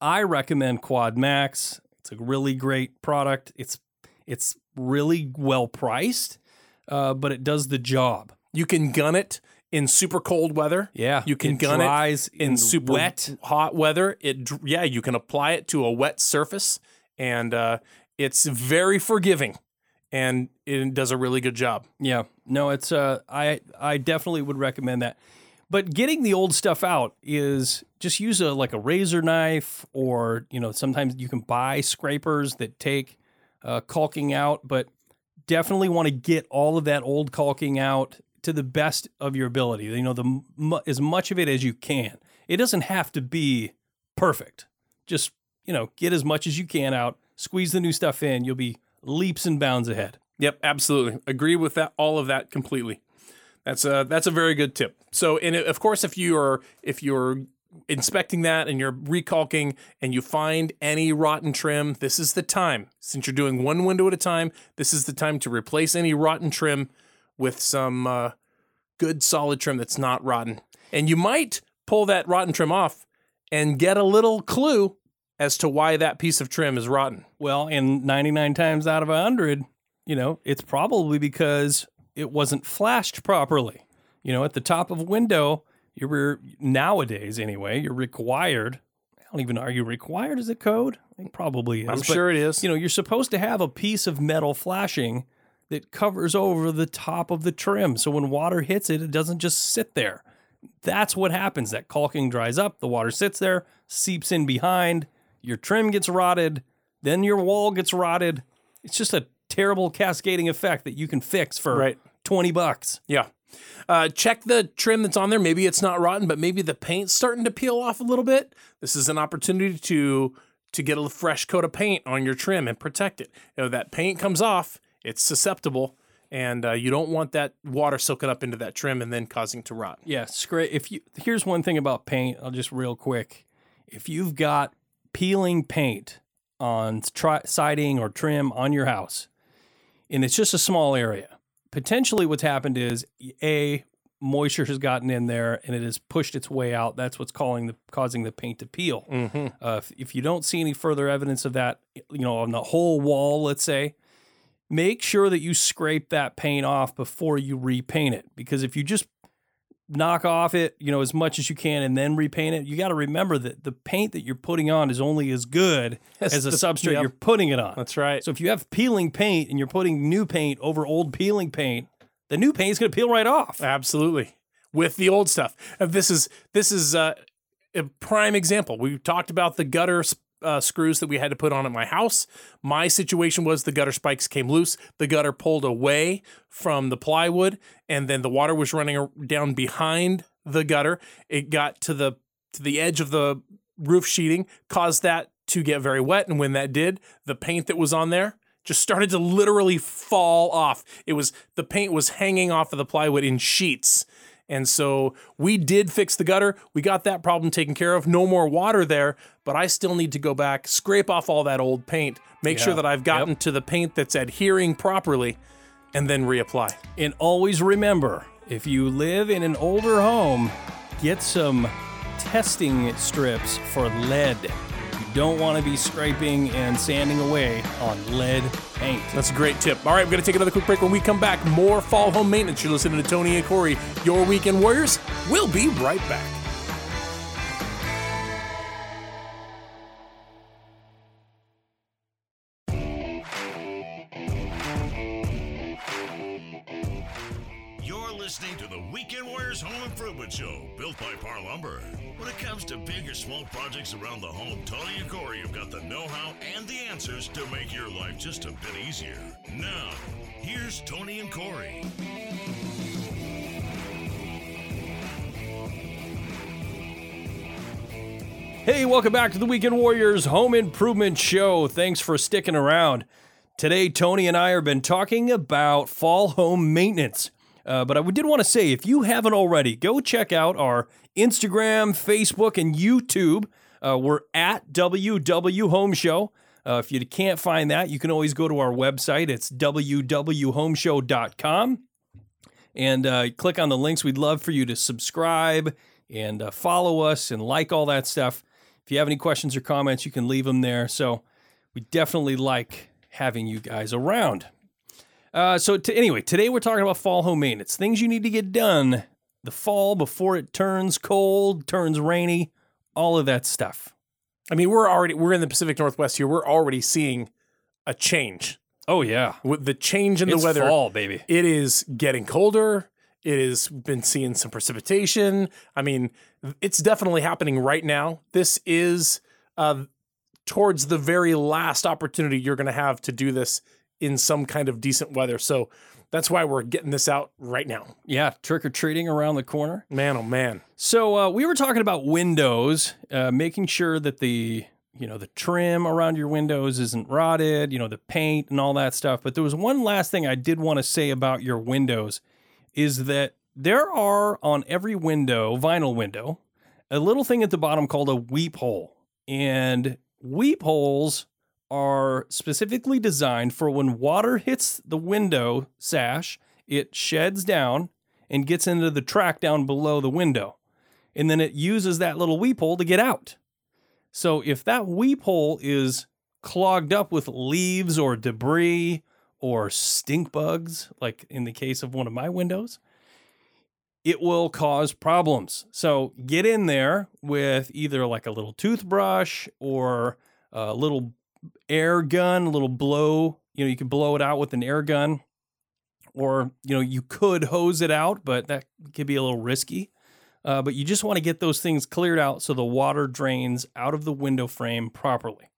I recommend Quad Max. It's a really great product. It's it's really well priced, uh, but it does the job. You can gun it in super cold weather. Yeah, You can it gun it in super wet. hot weather. It yeah, you can apply it to a wet surface, and uh, it's very forgiving, and it does a really good job. Yeah, no, it's uh, I I definitely would recommend that. But getting the old stuff out is just use a like a razor knife, or you know sometimes you can buy scrapers that take uh, caulking out. But definitely want to get all of that old caulking out to the best of your ability. You know, the as much of it as you can. It doesn't have to be perfect. Just you know, get as much as you can out. Squeeze the new stuff in. You'll be leaps and bounds ahead. Yep, absolutely. Agree with that. All of that completely. That's a that's a very good tip. So, and of course, if you are if you're inspecting that and you're recalking and you find any rotten trim, this is the time. Since you're doing one window at a time, this is the time to replace any rotten trim with some uh, good solid trim that's not rotten. And you might pull that rotten trim off and get a little clue as to why that piece of trim is rotten. Well, and 99 times out of 100, you know, it's probably because it wasn't flashed properly. You know, at the top of a window, you're nowadays anyway, you're required. I don't even are you required as a code? It probably is. I'm sure it is. You know, you're supposed to have a piece of metal flashing that covers over the top of the trim. So when water hits it, it doesn't just sit there. That's what happens. That caulking dries up, the water sits there, seeps in behind, your trim gets rotted, then your wall gets rotted. It's just a terrible cascading effect that you can fix for Right. 20 bucks. Yeah. Uh, check the trim that's on there. Maybe it's not rotten, but maybe the paint's starting to peel off a little bit. This is an opportunity to to get a fresh coat of paint on your trim and protect it. You know that paint comes off, it's susceptible, and uh, you don't want that water soaking up into that trim and then causing to rot. Yeah, scrape. If you here's one thing about paint, I'll just real quick. If you've got peeling paint on tri- siding or trim on your house, and it's just a small area, potentially what's happened is a moisture has gotten in there and it has pushed its way out. That's what's calling the causing the paint to peel. Uh, if, if you don't see any further evidence of that, you know, on the whole wall, let's say, make sure that you scrape that paint off before you repaint it. Because if you just knock off it, you know, as much as you can and then repaint it, you got to remember that the paint that you're putting on is only as good [laughs] As as, the, substrate yep. you're putting it on. That's right. So if you have peeling paint and you're putting new paint over old peeling paint, the new paint is going to peel right off. Absolutely. With the old stuff. This is this is uh, a prime example. We talked about the gutter uh, screws that we had to put on at my house. My situation was the gutter spikes came loose. The gutter pulled away from the plywood, and then the water was running down behind the gutter. It got to the to the edge of the roof sheeting, caused that to get very wet. And when that did, the paint that was on there just started to literally fall off. It was the paint was hanging off of the plywood in sheets. And so we did fix the gutter. We got that problem taken care of. No more water there, but I still need to go back, scrape off all that old paint, make sure that I've gotten to the paint that's adhering properly, and then reapply. And always remember if you live in an older home, get some testing strips for lead don't want to be scraping and sanding away on lead paint. That's a great tip. All right, we're going to take another quick break. When we come back, more fall home maintenance. You're listening to Tony and Corey, your Weekend Warriors. We'll be right back. You're listening to the Weekend Warriors Home Improvement Show, built by Parr Lumber. When it comes to big or small projects around the home, Tony and Corey have got the know how and the answers to make your life just a bit easier. Now, here's Tony and Corey. Hey, welcome back to the Weekend Warriors Home Improvement Show. Thanks for sticking around. Today, Tony and I have been talking about fall home maintenance. Uh, but I did want to say, if you haven't already, go check out our Instagram, Facebook, and YouTube. Uh, we're at WW Home Show. Uh, if you can't find that, you can always go to our website. It's www.homeshow.com and uh, click on the links. We'd love for you to subscribe and uh, follow us and like all that stuff. If you have any questions or comments, you can leave them there. So we definitely like having you guys around. Uh, so anyway, today we're talking about fall home maintenance, things you need to get done the fall before it turns cold, turns rainy, all of that stuff. I mean, we're already we're in the Pacific Northwest here. We're already seeing a change Oh yeah, with the change in it's the weather. fall, baby. It is getting colder. It has been seeing some precipitation. I mean, it's definitely happening right now. This is uh, towards the very last opportunity you're going to have to do this in some kind of decent weather. So that's why we're getting this out right now. Yeah, trick or treating around the corner. Man, oh man. So uh, we were talking about windows, uh, making sure that the you know the trim around your windows isn't rotted, you know the paint and all that stuff. But there was one last thing I did want to say about your windows, is that there are on every window, vinyl window, a little thing at the bottom called a weep hole, and weep holes are specifically designed for when water hits the window sash, it sheds down and gets into the track down below the window. And then it uses that little weep hole to get out. So if that weep hole is clogged up with leaves or debris or stink bugs, like in the case of one of my windows, it will cause problems. So get in there with either like a little toothbrush or a little air gun, a little blow. You know, you can blow it out with an air gun, or you know, you could hose it out, but that could be a little risky. Uh, but you just want to get those things cleared out so the water drains out of the window frame properly.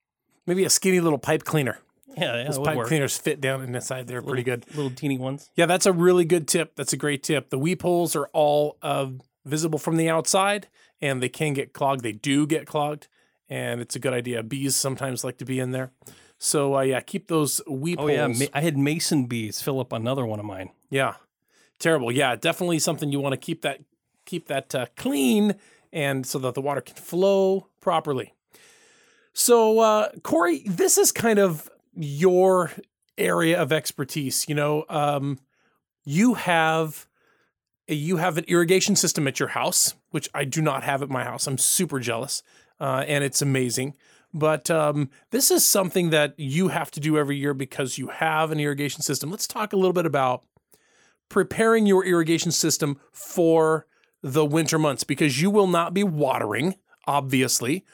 Maybe a skinny little pipe cleaner. Yeah, yeah Those pipe work. cleaners fit down inside there pretty good. Little teeny ones. Yeah, that's a really good tip. That's a great tip. The weep holes are all uh, visible from the outside and they can get clogged. They do get clogged, and it's a good idea. Bees sometimes like to be in there. So, uh, yeah, keep those weep Oh holes. yeah, ma- I had mason bees fill up another one of mine. Yeah. Terrible. Yeah, definitely something you want to keep that keep that uh, clean and so that the water can flow properly. So, uh, Corey, this is kind of your area of expertise. You know, um, you have you have an irrigation system at your house, which I do not have at my house. I'm super jealous, uh, and it's amazing. But um, this is something that you have to do every year because you have an irrigation system. Let's talk a little bit about preparing your irrigation system for the winter months because you will not be watering, obviously,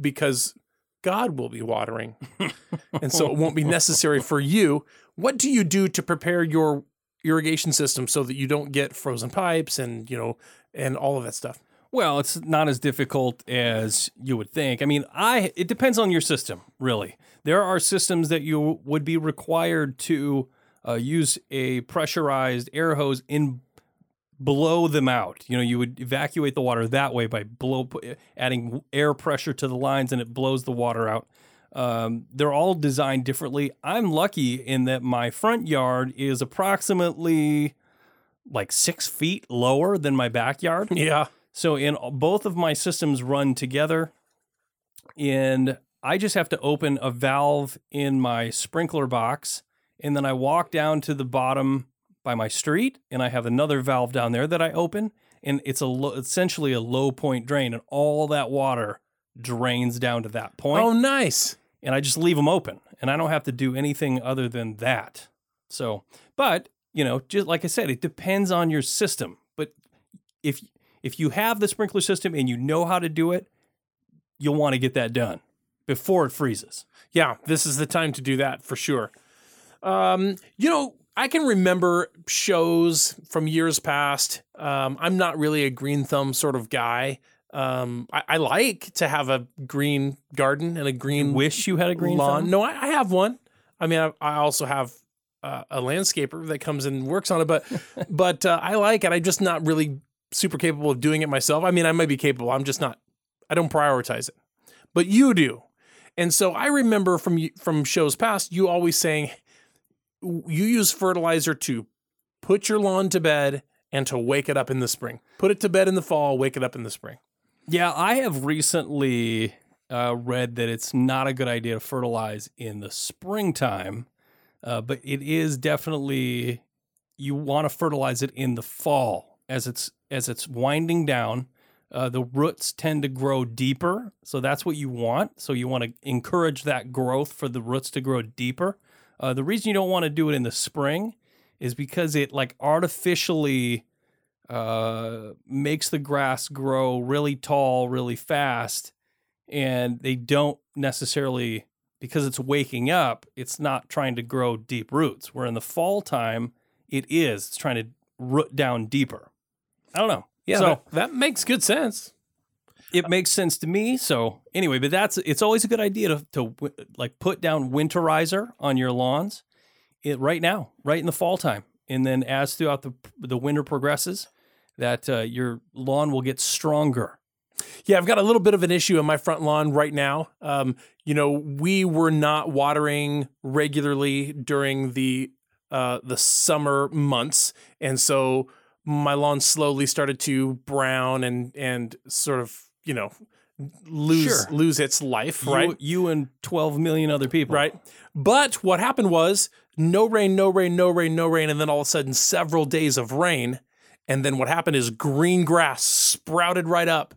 because God will be watering. [laughs] and so it won't be necessary for you. What do you do to prepare your irrigation system so that you don't get frozen pipes and, you know, and all of that stuff? Well, it's not as difficult as you would think. I mean, I it depends on your system, really. There are systems that you would be required to uh, use a pressurized air hose in blow them out. You know, you would evacuate the water that way by blow adding air pressure to the lines, and it blows the water out. Um, they're all designed differently. I'm lucky in that my front yard is approximately like six feet lower than my backyard. Yeah. So in both of my systems run together, and I just have to open a valve in my sprinkler box, and then I walk down to the bottom by my street, and I have another valve down there that I open, and it's a lo- essentially a low point drain, and all that water drains down to that point, Oh, nice. and I just leave them open, and I don't have to do anything other than that. So, but you know, just like I said, it depends on your system. But if if you have the sprinkler system and you know how to do it, you'll want to get that done before it freezes. Yeah, this is the time to do that for sure. Um, you know, I can remember shows from years past. Um, I'm not really a green thumb sort of guy. Um, I, I like to have a green garden and a green Wish you had a green lawn. thumb? No, I, I have one. I mean, I, I also have uh, a landscaper that comes and works on it, but [laughs] but uh, I like it. I'm just not really super capable of doing it myself. I mean, I might be capable. I'm just not. I don't prioritize it, but you do. And so I remember from from shows past, you always saying you use fertilizer to put your lawn to bed and to wake it up in the spring. Put it to bed in the fall, wake it up in the spring. Yeah, I have recently uh, read that it's not a good idea to fertilize in the springtime, uh, but it is definitely you want to fertilize it in the fall as it's as it's winding down. Uh, the roots tend to grow deeper, so that's what you want. So you want to encourage that growth for the roots to grow deeper. Uh, the reason you don't want to do it in the spring is because it like artificially uh, makes the grass grow really tall, really fast, and they don't necessarily because it's waking up. It's not trying to grow deep roots. Where in the fall time, it is. It's trying to root down deeper. I don't know. Yeah, so that, that makes good sense. it makes sense to me. So anyway, but that's it's always a good idea to to like put down winterizer on your lawns, it right now, right in the fall time, and then as throughout the the winter progresses, that uh, your lawn will get stronger. Yeah, I've got a little bit of an issue in my front lawn right now. Um, you know, we were not watering regularly during the uh, the summer months, and so my lawn slowly started to brown and and sort of you know lose Sure. lose its life. You- Right, you, and twelve million other people. right. But what happened was no rain, no rain, no rain, no rain, and then all of a sudden several days of rain, and then what happened is green grass sprouted right up,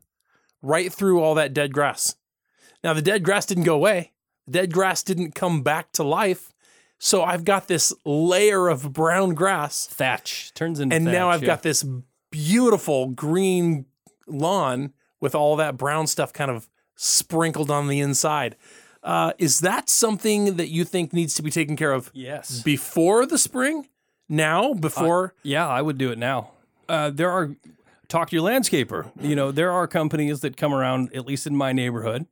right through all that dead grass. Now the dead grass didn't go away. The dead grass didn't come back to life. So I've got this layer of brown grass, Thatch turns into and now I've yeah. got this beautiful green lawn with all that brown stuff kind of sprinkled on the inside. Uh, is that something that you think needs to be taken care of yes. before the spring? Now, before Yeah, I would do it now. Uh, there are talk to your landscaper. You know, there are companies that come around, at least in my neighborhood,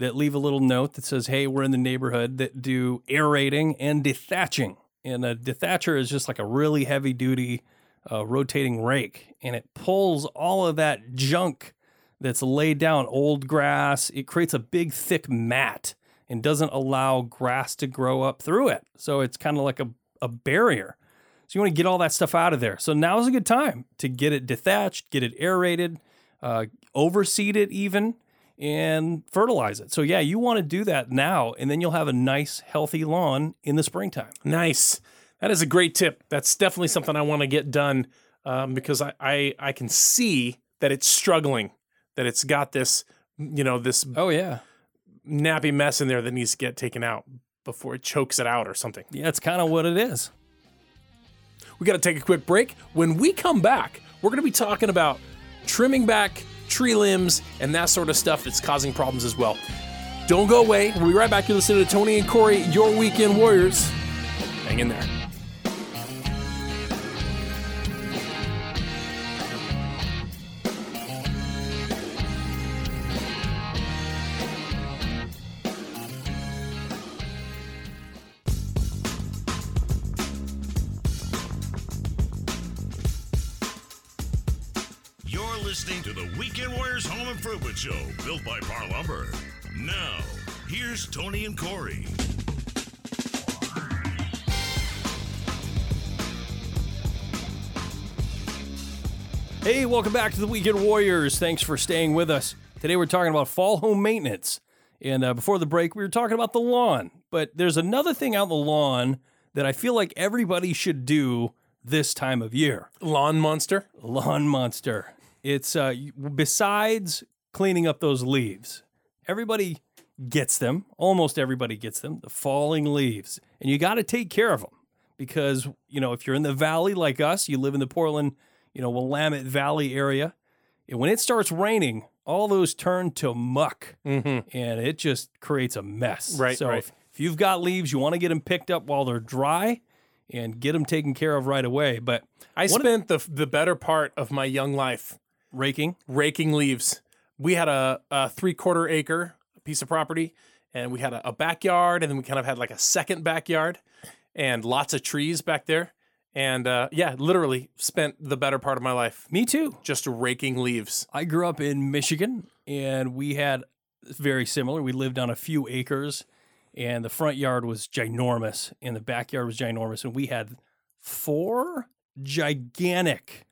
that leave a little note that says, "Hey, we're in the neighborhood that do aerating and dethatching." And a dethatcher is just like a really heavy duty uh, rotating rake, and it pulls all of that junk that's laid down, old grass. It creates a big thick mat and doesn't allow grass to grow up through it. So it's kind of like a, a barrier. So you want to get all that stuff out of there. So now is a good time to get it dethatched, get it aerated, uh, overseed it even, and fertilize it. So yeah, you want to do that now, and then you'll have a nice, healthy lawn in the springtime. Nice. That is a great tip. That's definitely something I want to get done um, because I, I I can see that it's struggling, that it's got this you know this Oh yeah, nappy mess in there that needs to get taken out before it chokes it out or something. yeah, it's kind of what it is. We got to take a quick break. When we come back, we're going to be talking about trimming back tree limbs and that sort of stuff that's causing problems as well. Don't go away. We'll be right back. You're listening to Tony and Corey, your weekend warriors. Hang in there. Here's Tony and Corey. Hey, welcome back to the Weekend Warriors. Thanks for staying with us. Today we're talking about fall home maintenance. And uh, before the break, we were talking about the lawn. But there's another thing out in the lawn that I feel like everybody should do this time of year Lawn Monster. lawn monster. It's uh, besides cleaning up those leaves, everybody gets them. Almost everybody gets them. The falling leaves, and you got to take care of them because you know if you're in the valley like us, you live in the Portland, you know, Willamette Valley area. And when it starts raining, all those turn to muck, mm-hmm. and it just creates a mess. Right, So right. if, if you've got leaves, you want to get them picked up while they're dry and get them taken care of right away. But I spent the the better part of my young life raking, raking leaves. We had a, a three quarter acre piece of property, and we had a, a backyard, and then we kind of had like a second backyard, and lots of trees back there. And uh, yeah, literally spent the better part of my life me too. just raking leaves. I grew up in Michigan and we had very similar. We lived on a few acres and the front yard was ginormous and the backyard was ginormous. And we had four gigantic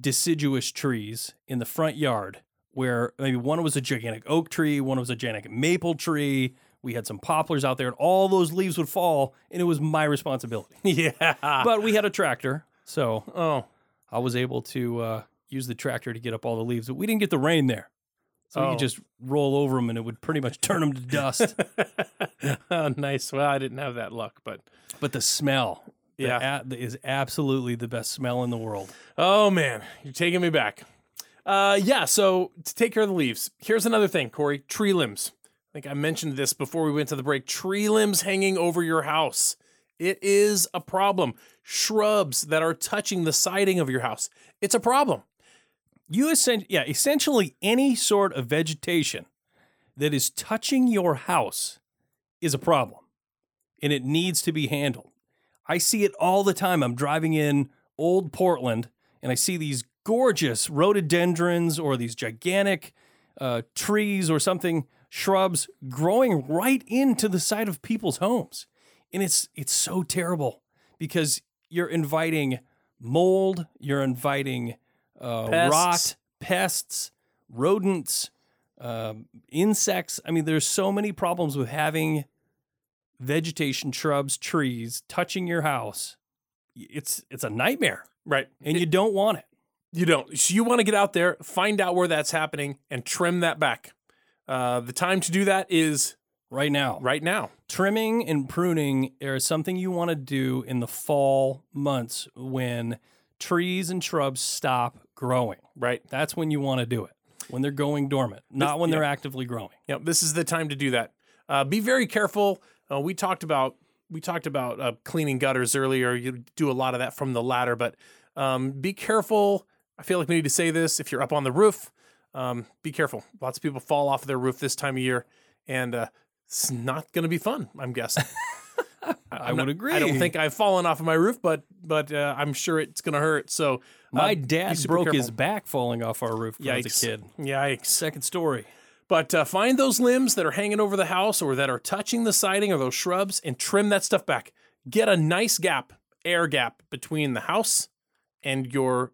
deciduous trees in the front yard where maybe one was a gigantic oak tree, one was a gigantic maple tree. We had some poplars out there and all those leaves would fall and it was my responsibility. [laughs] yeah. But we had a tractor. So oh, I was able to uh, use the tractor to get up all the leaves, but we didn't get the rain there. So we Oh. could just roll over them and it would pretty much turn them to dust. [laughs] oh, nice. Well, I didn't have that luck, but but the smell Yeah. a- is absolutely the best smell in the world. Oh man, you're taking me back. Uh, yeah. So to take care of the leaves, here's another thing, Corey. Tree limbs. I think I mentioned this before we went to the break. Tree limbs hanging over your house. It is a problem. Shrubs that are touching the siding of your house. It's a problem. You essen- yeah, essentially any sort of vegetation that is touching your house is a problem and it needs to be handled. I see it all the time. I'm driving in old Portland and I see these gorgeous rhododendrons or these gigantic uh, trees or something, shrubs growing right into the side of people's homes. And it's it's so terrible because you're inviting mold, you're inviting uh, Pests. rot, pests, rodents, um, insects. I mean, there's so many problems with having vegetation, shrubs, trees touching your house. It's it's a nightmare, Right. and you don't want it. You don't. So you want to get out there, find out where that's happening, and trim that back. Uh, the time to do that is right now. right now. Trimming and pruning is something you want to do in the fall months when trees and shrubs stop growing. Right. That's when you want to do it. When they're going dormant, not when they're actively growing. Yep, this is the time to do that. Uh, be very careful. Uh, we talked about we talked about uh, cleaning gutters earlier. You do a lot of that from the ladder, but um, be careful. I feel like we need to say this. If you're up on the roof, um, be careful. Lots of people fall off their roof this time of year, and uh, it's not going to be fun. I'm guessing. [laughs] I I'm would not- agree. I don't think I've fallen off of my roof, but but uh, I'm sure it's going to hurt. So uh, my dad broke his back falling off our roof I was a kid. Yikes. Second story. But uh, find those limbs that are hanging over the house or that are touching the siding or those shrubs and trim that stuff back. Get a nice gap, air gap between the house and your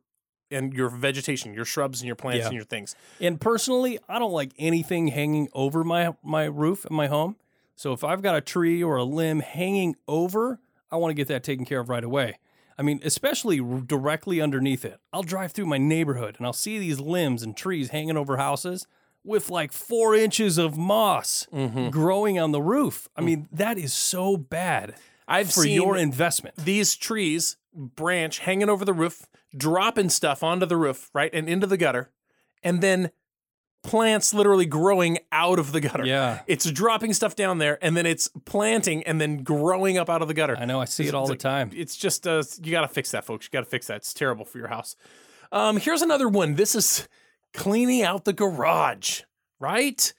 and your vegetation, your shrubs and your plants Yeah. and your things. And personally, I don't like anything hanging over my my roof in my home. So if I've got a tree or a limb hanging over, I want to get that taken care of right away. I mean, especially directly underneath it. I'll drive through my neighborhood and I'll see these limbs and trees hanging over houses with like four inches of moss mm-hmm. growing on the roof. I mm. mean, that is so bad I've for seen your investment. these trees branch hanging over the roof, dropping stuff onto the roof, right, and into the gutter, and then plants literally growing out of the gutter. Yeah. It's dropping stuff down there and then it's planting and then growing up out of the gutter. I know, I see it all the time. It's just uh, you got to fix that, folks. You got to fix that. It's terrible for your house. Um, here's another one. This is cleaning out the garage, right?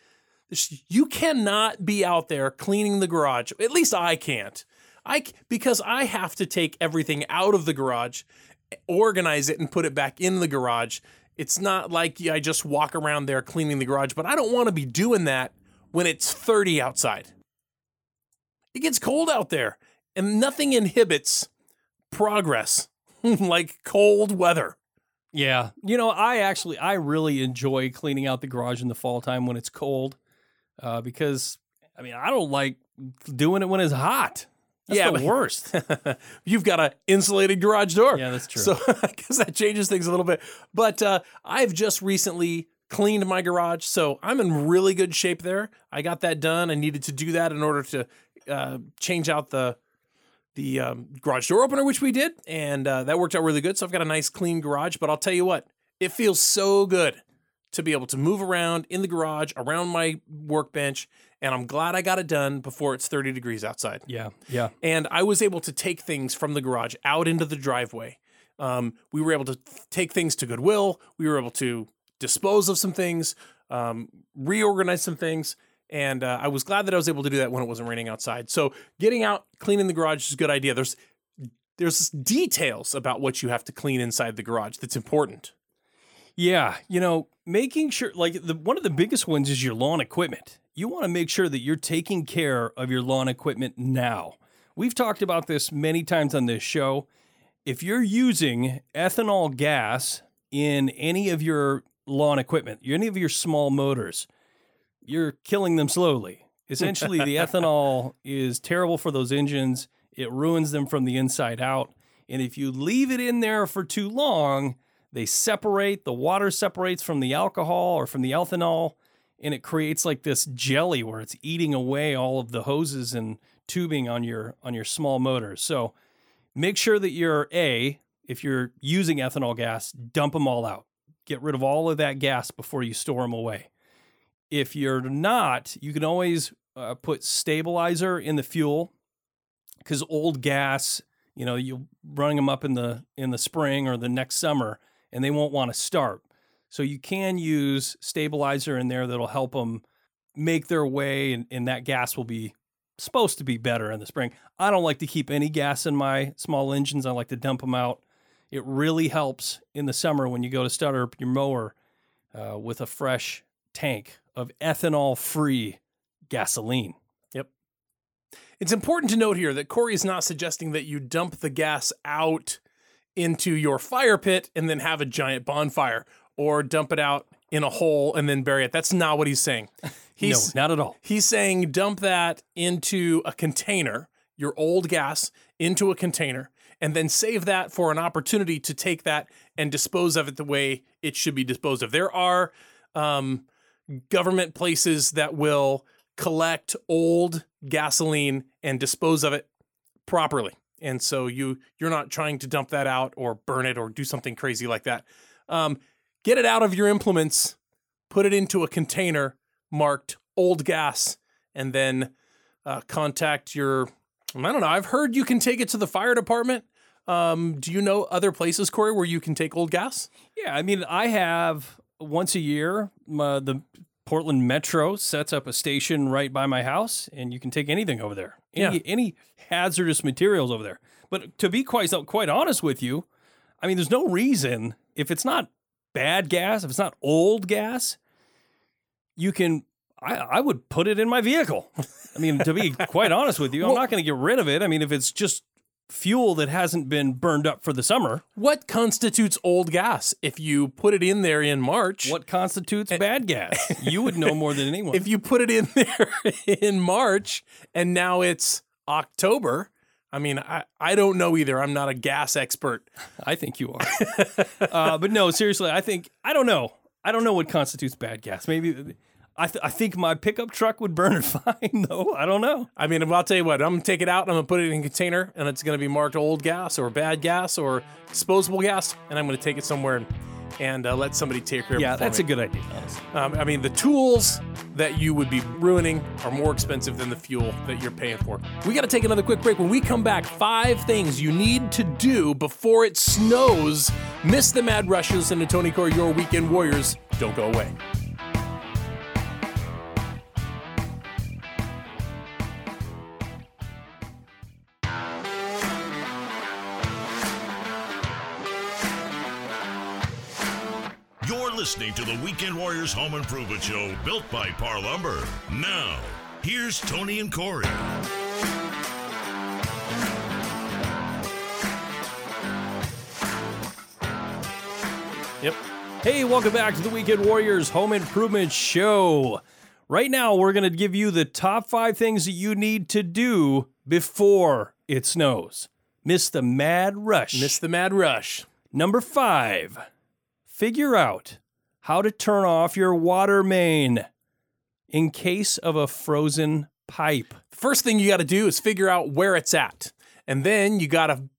You cannot be out there cleaning the garage. At least I can't. I because I have to take everything out of the garage, organize it, and put it back in the garage. It's not like I just walk around there cleaning the garage, but I don't want to be doing that when it's 30 outside. It gets cold out there, and nothing inhibits progress [laughs] like cold weather. Yeah. You know, I actually I really enjoy cleaning out the garage in the fall time when it's cold. Uh, because I mean, I don't like doing it when it's hot. That's Yeah, the worst. [laughs] You've got an insulated garage door. Yeah, that's true. So [laughs] I guess that changes things a little bit. But uh, I've just recently cleaned my garage, so I'm in really good shape there. I got that done. I needed to do that in order to uh, change out the the um, garage door opener, which we did, and uh, that worked out really good. So I've got a nice clean garage. But I'll tell you what, it feels so good to be able to move around in the garage, around my workbench, and I'm glad I got it done before it's 30 degrees outside. Yeah. Yeah. And I was able to take things from the garage out into the driveway. Um, we were able to take things to Goodwill. We were able to dispose of some things, um, reorganize some things. And uh, I was glad that I was able to do that when it wasn't raining outside. So getting out, cleaning the garage is a good idea. There's there's details about what you have to clean inside the garage that's important. Yeah, you know, making sure like the one of the biggest ones is your lawn equipment. You want to make sure that you're taking care of your lawn equipment now. We've talked about this many times on this show. If you're using ethanol gas in any of your lawn equipment, any of your small motors, you're killing them slowly. Essentially, the [laughs] ethanol is terrible for those engines. It ruins them from the inside out. And if you leave it in there for too long, they separate, the water separates from the alcohol or from the ethanol, and it creates like this jelly where it's eating away all of the hoses and tubing on your on your small motors. So make sure that you're a if you're using ethanol gas, dump them all out. Get rid of all of that gas before you store them away. If you're not, you can always uh, put stabilizer in the fuel because old gas, you know, you're running them up in the in the spring or the next summer, and they won't want to start. So you can use stabilizer in there that'll help them make their way, and, and that gas will be supposed to be better in the spring. I don't like to keep any gas in my small engines. I like to dump them out. It really helps in the summer when you go to start up your mower uh, with a fresh tank of ethanol free gasoline. Yep. It's important to note here that Corey is not suggesting that you dump the gas out into your fire pit and then have a giant bonfire or dump it out in a hole and then bury it. That's not what he's saying. [laughs] He's, no, not at all. He's saying dump that into a container, your old gas into a container, and then save that for an opportunity to take that and dispose of it the way it should be disposed of. There are um, government places that will collect old gasoline and dispose of it properly. And so you you're not trying to dump that out or burn it or do something crazy like that. Um, get it out of your implements, put it into a container marked old gas, and then uh, contact your. I don't know. I've heard you can take it to the fire department. Um, do you know other places, Corey, where you can take old gas? Yeah, I mean, I have once a year the Portland Metro sets up a station right by my house, and you can take anything over there. Any, Yeah. any hazardous materials over there. But to be quite quite honest with you, I mean, there's no reason if it's not bad gas, if it's not old gas, you can. I, I would put it in my vehicle. [laughs] I mean, to be quite honest with you, I'm not going to get rid of it. I mean, if it's just fuel that hasn't been burned up for the summer, What constitutes old gas? If you put it in there in March, what constitutes bad gas? You would know more than anyone. [laughs] if you put it in there [laughs] in March and now it's October, I mean, I, I don't know either. I'm not a gas expert. I think you are. [laughs] uh, but no, seriously, I think I don't know. I don't know what constitutes bad gas. Maybe I, th- I think my pickup truck would burn it [laughs] fine, though. I don't know. I mean, I'll tell you what, I'm gonna take it out and I'm gonna put it in a container and it's gonna be marked old gas or bad gas or disposable gas, and I'm gonna take it somewhere and, and uh, let somebody take care of it. Yeah, that's me. a good idea. Um, I mean, the tools that you would be ruining are more expensive than the fuel that you're paying for. We got to take another quick break. When we come back, five things you need to do before it snows. Miss the Mad Rushes and the Tony Core, your weekend warriors. Don't go away. Listening to the Weekend Warriors Home Improvement Show built by Parr Lumber. Now, here's Tony and Corey. Yep. Hey, welcome back to the Weekend Warriors Home Improvement Show. Right now, we're going to give you the top five things that you need to do before it snows. Miss the mad rush. Miss the Mad Rush. Number five, figure out how to turn off your water main in case of a frozen pipe. First thing you got to do is figure out where it's at. And then you got to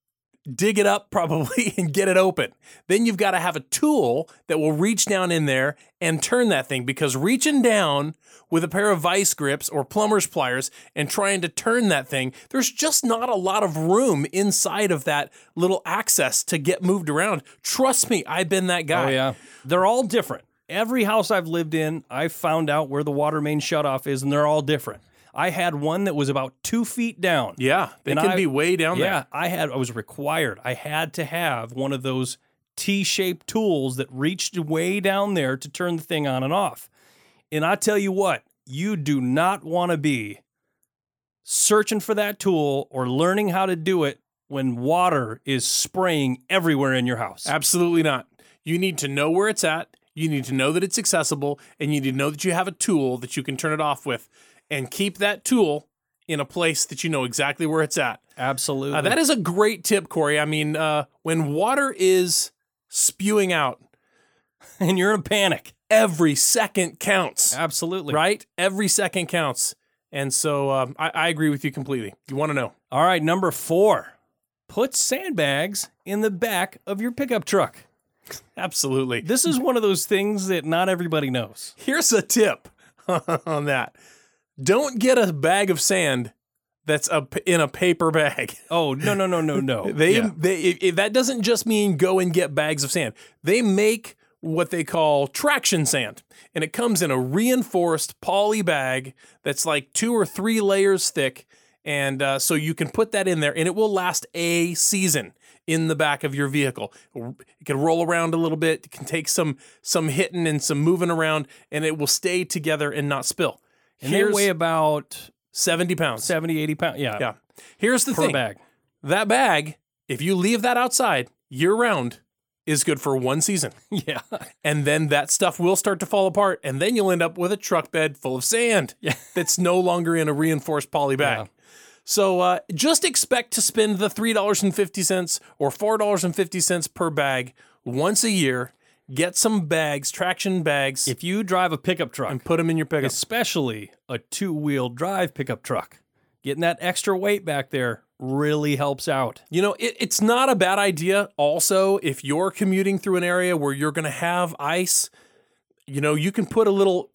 dig it up [laughs] probably and get it open. Then you've got to have a tool that will reach down in there and turn that thing because reaching down with a pair of vice grips or plumber's pliers and trying to turn that thing, there's just not a lot of room inside of that little access to get moved around. Trust me, I've been that oh, guy. Oh yeah, they're all different. Every house I've lived in, I've found out where the water main shutoff is, and they're all different. I had one that was about two feet down. Yeah, they And can I- be way down Yeah, there. Yeah, I had. I was required. I had to have one of those T-shaped tools that reached way down there to turn the thing on and off. And I tell you what, you do not want to be searching for that tool or learning how to do it when water is spraying everywhere in your house. Absolutely not. You need to know where it's at. You need to know that it's accessible, and you need to know that you have a tool that you can turn it off with, and keep that tool in a place that you know exactly where it's at. Absolutely. Uh, that is a great tip, Corey. I mean, uh, when water is spewing out, [laughs] and you're in a panic. every second counts, Absolutely. right? Every second counts. And so um, I, I agree with you completely. You want to know. All right, number four. Put sandbags in the back of your pickup truck. [laughs] Absolutely. This is one of those things that not everybody knows. Here's a tip [laughs] on that don't get a bag of sand that's a, in a paper bag. [laughs] Oh no no no no no! [laughs] They, Yeah. they if, that doesn't just mean go and get bags of sand. They make what they call traction sand, and it comes in a reinforced poly bag that's like two or three layers thick, and uh, so you can put that in there, and it will last a season in the back of your vehicle. It can roll around a little bit. It can take some some hitting and some moving around, and it will stay together and not spill. And they Here's weigh about 70 pounds. 70, 80 pounds. Yeah, Yeah. Here's the per thing bag. that bag, if you leave that outside year round, is good for one season. [laughs] Yeah, And then that stuff will start to fall apart. And then you'll end up with a truck bed full of sand Yeah. [laughs] that's no longer in a reinforced poly bag. Yeah. So uh, just expect to spend the $3.50 or $4.50 per bag once a year. Get some bags, traction bags, if you drive a pickup truck, and put them in your pickup. especially a two-wheel drive pickup truck, getting that extra weight back there really helps out. You know, it, it's not a bad idea. Also, if you're commuting through an area where you're going to have ice, you know, you can put a little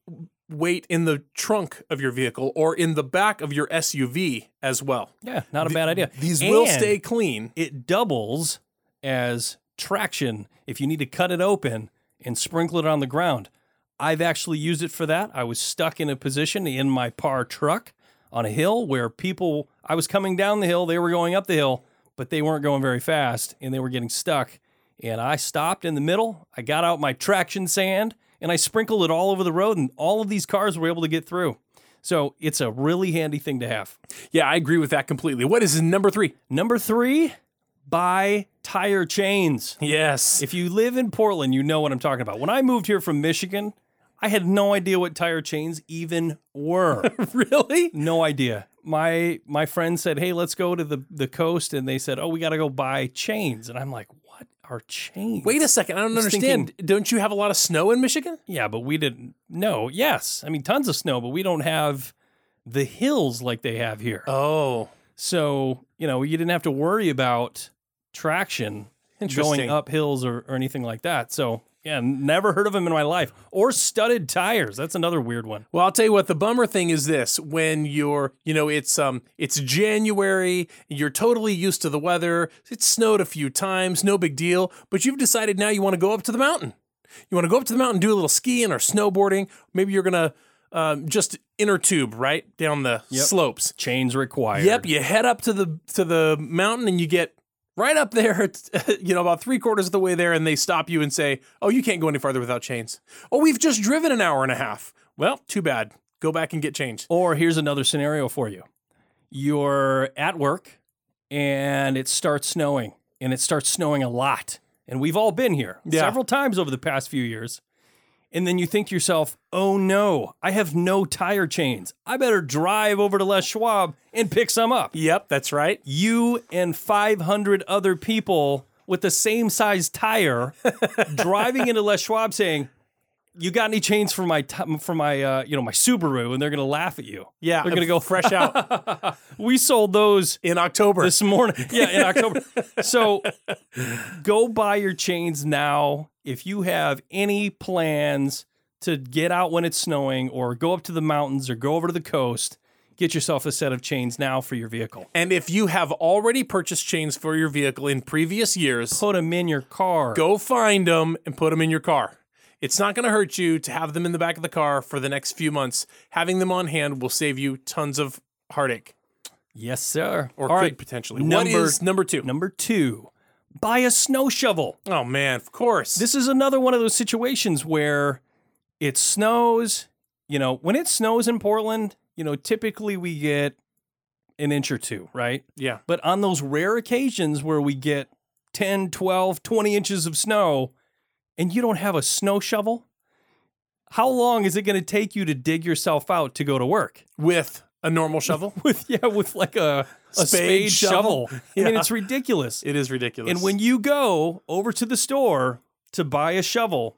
weight in the trunk of your vehicle or in the back of your SUV as well. Yeah, not a bad idea. These will And stay clean. It doubles as traction if you need to cut it open and sprinkle it on the ground. I've actually used it for that. I was stuck in a position in my Parr truck on a hill where people, I was coming down the hill, they were going up the hill, but they weren't going very fast and they were getting stuck. And I stopped in the middle. I got out my traction sand and I sprinkled it all over the road, and all of these cars were able to get through. So it's a really handy thing to have. Yeah, I agree with that completely. What is number three? Number three, buy tire chains. Yes. If you live in Portland, you know what I'm talking about. When I moved here from Michigan, I had no idea what tire chains even were. [laughs] really? no idea. My my friend said, "Hey, let's go to the the coast," and they said, "Oh, we got to go buy chains." And I'm like, "What are chains?" Wait a second. I don't was understand. Don't you have a lot of snow in Michigan? Yeah, but we didn't. No, yes, I mean tons of snow, but we don't have the hills like they have here. Oh, So you know, you didn't have to worry about traction going up hills or, or anything like that. So yeah, never heard of them in my life. Or studded tires. That's another weird one. Well, I'll tell you what. The bummer thing is this: when you're, you know, it's um, it's January, you're totally used to the weather. It's snowed a few times, no big deal. But you've decided now you want to go up to the mountain. You want to go up to the mountain, do a little skiing or snowboarding. Maybe you're gonna um, just inner tube right down the slopes. Chains required. Yep, you head up to the to the mountain and you get right up there, it's, [laughs] you know, about three quarters of the way there, and they stop you and say, "Oh, you can't go any farther without chains." Oh, we've just driven an hour and a half. Well, too bad. Go back and get changed. Or here's another scenario for you. You're at work and it starts snowing, and it starts snowing a lot. And we've all been here Yeah. several times over the past few years. And then you think to yourself, oh no, I have no tire chains. I better drive over to Les Schwab and pick some up. Yep, that's right. You and 500 other people with the same size tire [laughs] driving into Les Schwab saying, you got any chains for my t- for my uh, you know my Subaru, and they're gonna laugh at you. Yeah, they're gonna go fresh out [laughs] We sold those in October. this morning. [laughs] Yeah, in October. So go buy your chains now. If you have any plans to get out when it's snowing, or go up to the mountains, or go over to the coast, get yourself a set of chains now for your vehicle. and if you have already purchased chains for your vehicle in previous years, Put them in your car. go find them and put them in your car. It's not going to hurt you to have them in the back of the car for the next few months. Having them on hand will save you tons of heartache, Yes, sir. or All could right. potentially. what Number- is number two? Number two, buy a snow shovel. Oh man, of course. This is another one of those situations where it snows. You know, when it snows in Portland, you know, typically we get an inch or two, right? yeah, But on those rare occasions where we get 10, 12, 20 inches of snow and you don't have a snow shovel, how long is it going to take you to dig yourself out to go to work? with a normal shovel. [laughs] With yeah, with like a, a Spade spade, shovel. shovel. I mean, it's ridiculous. It is ridiculous. And when you go over to the store to buy a shovel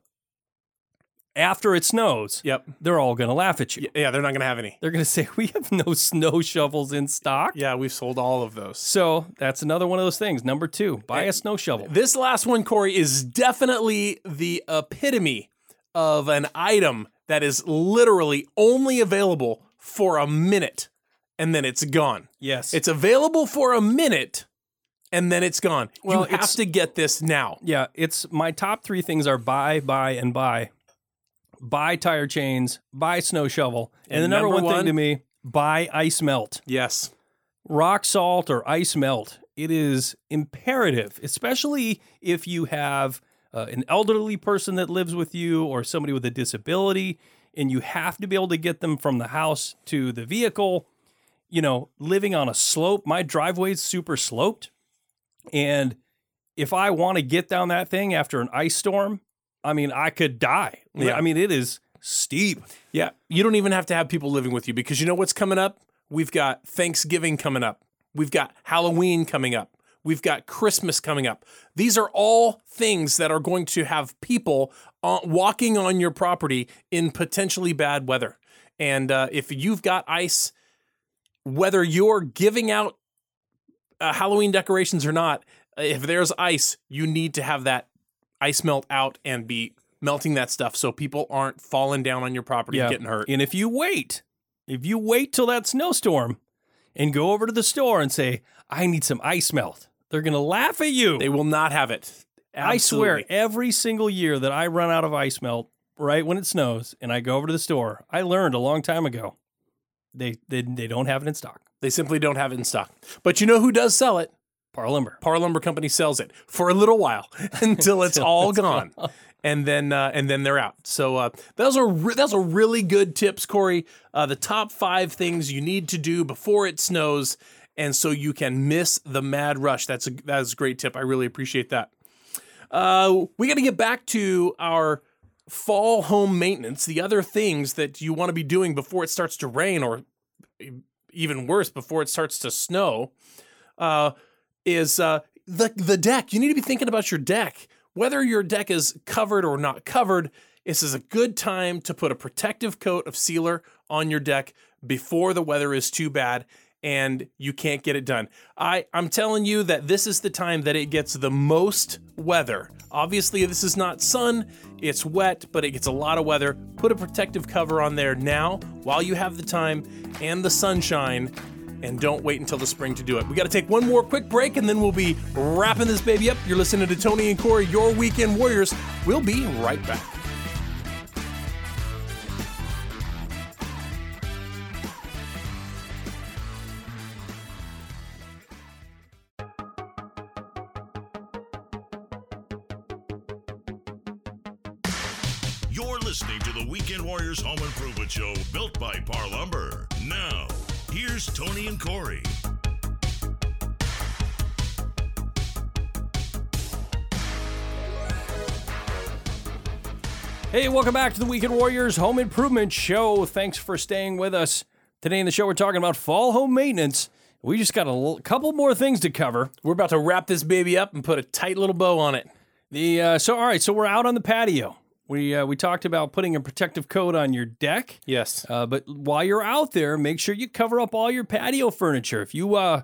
after it snows, yep, they're all going to laugh at you. Yeah, they're not going to have any. They're going [laughs] to say, "We have no snow shovels in stock." Yeah, we've sold all of those. So that's another one of those things. Number two, buy a snow shovel. This last one, Corey, is definitely the epitome of an item that is literally only available for a minute and then it's gone. Yes, It's available for a minute and then it's gone. Well, you have to get this now. yeah. It's my top three things are buy, buy, and buy. Buy tire chains, buy snow shovel, and, And the number, number one, one? thing to me, buy ice melt. Yes. rock salt or ice melt. It is imperative, especially if you have uh, an elderly person that lives with you or somebody with a disability, and you have to be able to get them from the house to the vehicle. You know, living on a slope, my driveway's super sloped. And if I want to get down that thing after an ice storm, I mean, I could die. Yeah. I mean, it is steep. Yeah. You don't even have to have people living with you because you know what's coming up? We've got Thanksgiving coming up. We've got Halloween coming up. We've got Christmas coming up. These are all things that are going to have people uh, walking on your property in potentially bad weather. And uh, if you've got ice, whether you're giving out uh, Halloween decorations or not, if there's ice, you need to have that ice melt out and be melting that stuff so people aren't falling down on your property and getting hurt. And if you wait, if you wait till that snowstorm and go over to the store and say, I need some ice melt, they're going to laugh at you. They will not have it. I swear, every single year that I run out of ice melt right when it snows and I go over to the store, I learned a long time ago they, they, they don't have it in stock. They simply don't have it in stock. But you know who does sell it? Parr lumber. Parr Lumber Company sells it for a little while [laughs] until it's all [laughs] gone. And then, uh, and then they're out. So uh, those are re- those are really good tips, Corey. Uh, the top five things you need to do before it snows, and so you can miss the mad rush. That's a that's a great tip. I really appreciate that. Uh, we got to get back to our fall home maintenance. The other things that you want to be doing before it starts to rain, or even worse, before it starts to snow, uh, is uh, the the deck. You need to be thinking about your deck. Whether your deck is covered or not covered, this is a good time to put a protective coat of sealer on your deck before the weather is too bad and you can't get it done. I, I'm telling you that this is the time that it gets the most weather. Obviously, this is not sun, it's wet, but it gets a lot of weather. Put a protective cover on there now while you have the time and the sunshine and don't wait until the spring to do it. We got to take one more quick break and then we'll be wrapping this baby up. You're listening to Tony and Corey, your weekend warriors. We'll be right back. You're listening to the Weekend Warriors Home Improvement Show built by Parr Lumber. Now, here's Tony and Corey. Hey, welcome back to the Weekend Warriors Home Improvement Show. Thanks for staying with us. Today in the show, we're talking about fall home maintenance. We just got a l- couple more things to cover. We're about to wrap this baby up and put a tight little bow on it. The uh, so all right, so we're out on the patio. We uh, we talked about putting a protective coat on your deck. Yes. Uh, but while you're out there, make sure you cover up all your patio furniture. If you uh,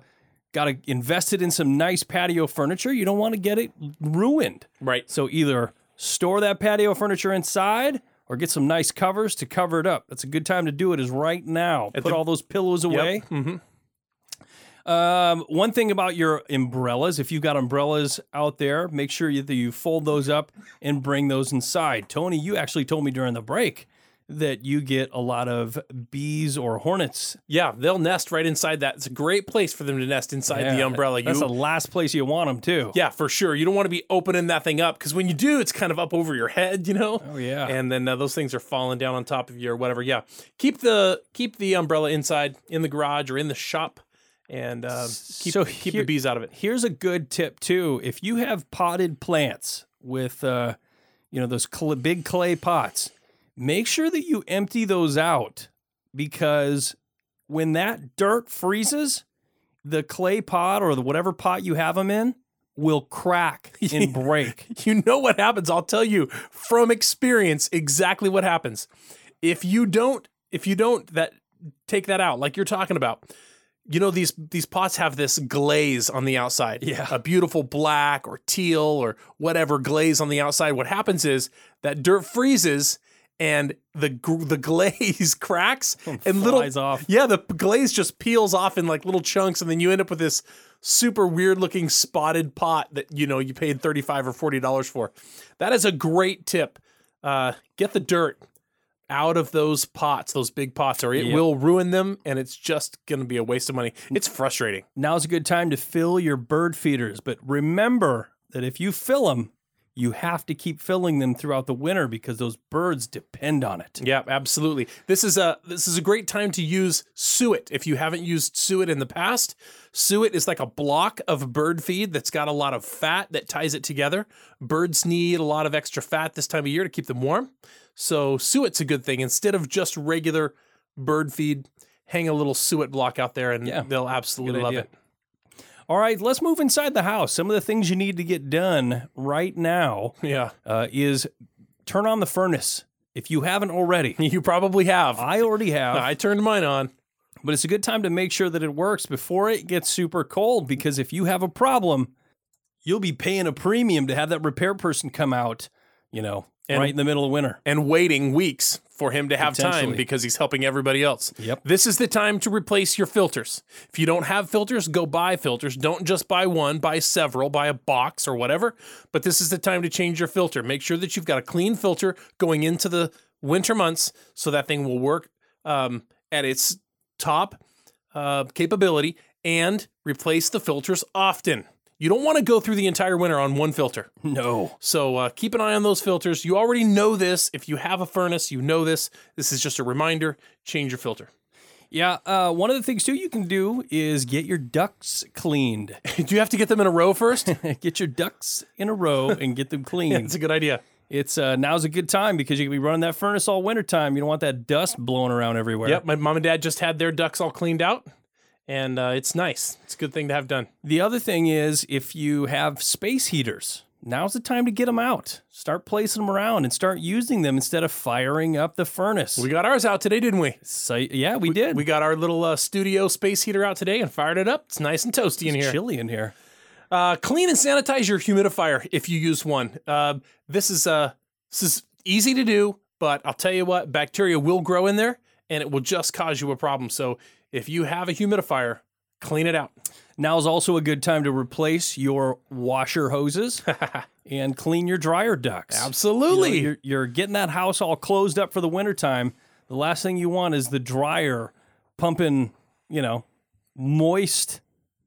got to invested in some nice patio furniture, you don't want to get it ruined. Right. So either store that patio furniture inside or get some nice covers to cover it up. That's a good time to do it is right now. Put the- all those pillows away. Mm-hmm. Um, one thing about your umbrellas, if you've got umbrellas out there, make sure you, that you fold those up and bring those inside. Tony, you actually told me during the break that you get a lot of bees or hornets. Yeah, they'll nest right inside that. It's a great place for them to nest inside the Yeah, umbrella. That's You- the last place you want them too. yeah, for sure. You don't want to be opening that thing up because when you do, it's kind of up over your head, you know. Oh yeah. and then uh, those things are falling down on top of you or whatever. Yeah, keep the keep the umbrella inside in the garage or in the shop, and uh, keep So keep here- the bees out of it. Here's a good tip too. If you have potted plants with, uh, you know, those cl- big clay pots, make sure that you empty those out because when that dirt freezes, the clay pot or the whatever pot you have them in will crack [laughs] and break. You know what happens? I'll tell you from experience exactly what happens. If you don't if you don't that take that out like you're talking about. You know these these pots have this glaze on the outside. Yeah. A beautiful black or teal or whatever glaze on the outside. What happens is that dirt freezes and the the [laughs] glaze cracks [laughs] and little Flies off. yeah, the glaze just peels off in like little chunks, and then you end up with this super weird looking spotted pot that you know you paid thirty five or forty dollars for. That is a great tip. Uh, get the dirt out of those pots, those big pots, or it Yep. will ruin them, and it's just going to be a waste of money. It's frustrating. Now's a good time to fill your bird feeders, but remember that if you fill them, you have to keep filling them throughout the winter because those birds depend on it. Yeah, absolutely. This is a this is a great time to use suet. If you haven't used suet in the past, suet is like a block of bird feed that's got a lot of fat that ties it together. Birds need a lot of extra fat this time of year to keep them warm. So suet's a good thing. Instead of just regular bird feed, hang a little suet block out there and Yeah, they'll absolutely love idea. it. All right, let's move inside the house. Some of the things you need to get done right now Yeah. uh, is turn on the furnace if you haven't already. [laughs] You probably have. I already have, I turned mine on. but it's a good time to make sure that it works before it gets super cold because if you have a problem, you'll be paying a premium to have that repair person come out, you know, And- right in the middle of winter. and waiting weeks for him to have time because he's helping everybody else. Yep. This is the time to replace your filters. If you don't have filters, go buy filters. Don't just buy one, buy several, buy a box or whatever. But this is the time to change your filter. Make sure that you've got a clean filter going into the winter months so that thing will work um, at its top uh, capability and replace the filters often. You don't want to go through the entire winter on one filter. No. So uh, keep an eye on those filters. You already know this. If you have a furnace, you know this. This is just a reminder. Change your filter. Yeah, uh, one of the things too you can do is get your ducks cleaned. [laughs] Do you have to get them in a row first? [laughs] get your ducks in a row and get them cleaned. That's a good idea. It's uh, now's a good time because you can be running that furnace all winter time. You don't want that dust blowing around everywhere. Yep, my mom and dad just had their ducks all cleaned out, and uh, it's nice. It's a good thing to have done. The other thing is if you have space heaters, now's the time to get them out. Start placing them around and start using them instead of firing up the furnace. We got ours out today, didn't we? so, yeah, we, did. We got our little uh, studio space heater out today and fired it up. It's nice and toasty in here. chilly in here. Uh, clean and sanitize your humidifier if you use one. Uh, this is uh, this is easy to do, but I'll tell you what, bacteria will grow in there, and it will just cause you a problem. So if you have a humidifier, clean it out. Now is also a good time to replace your washer hoses [laughs] and clean your dryer ducts. You know, Absolutely. you're, you're getting that house all closed up for the wintertime. The last thing you want is the dryer pumping, you know, moist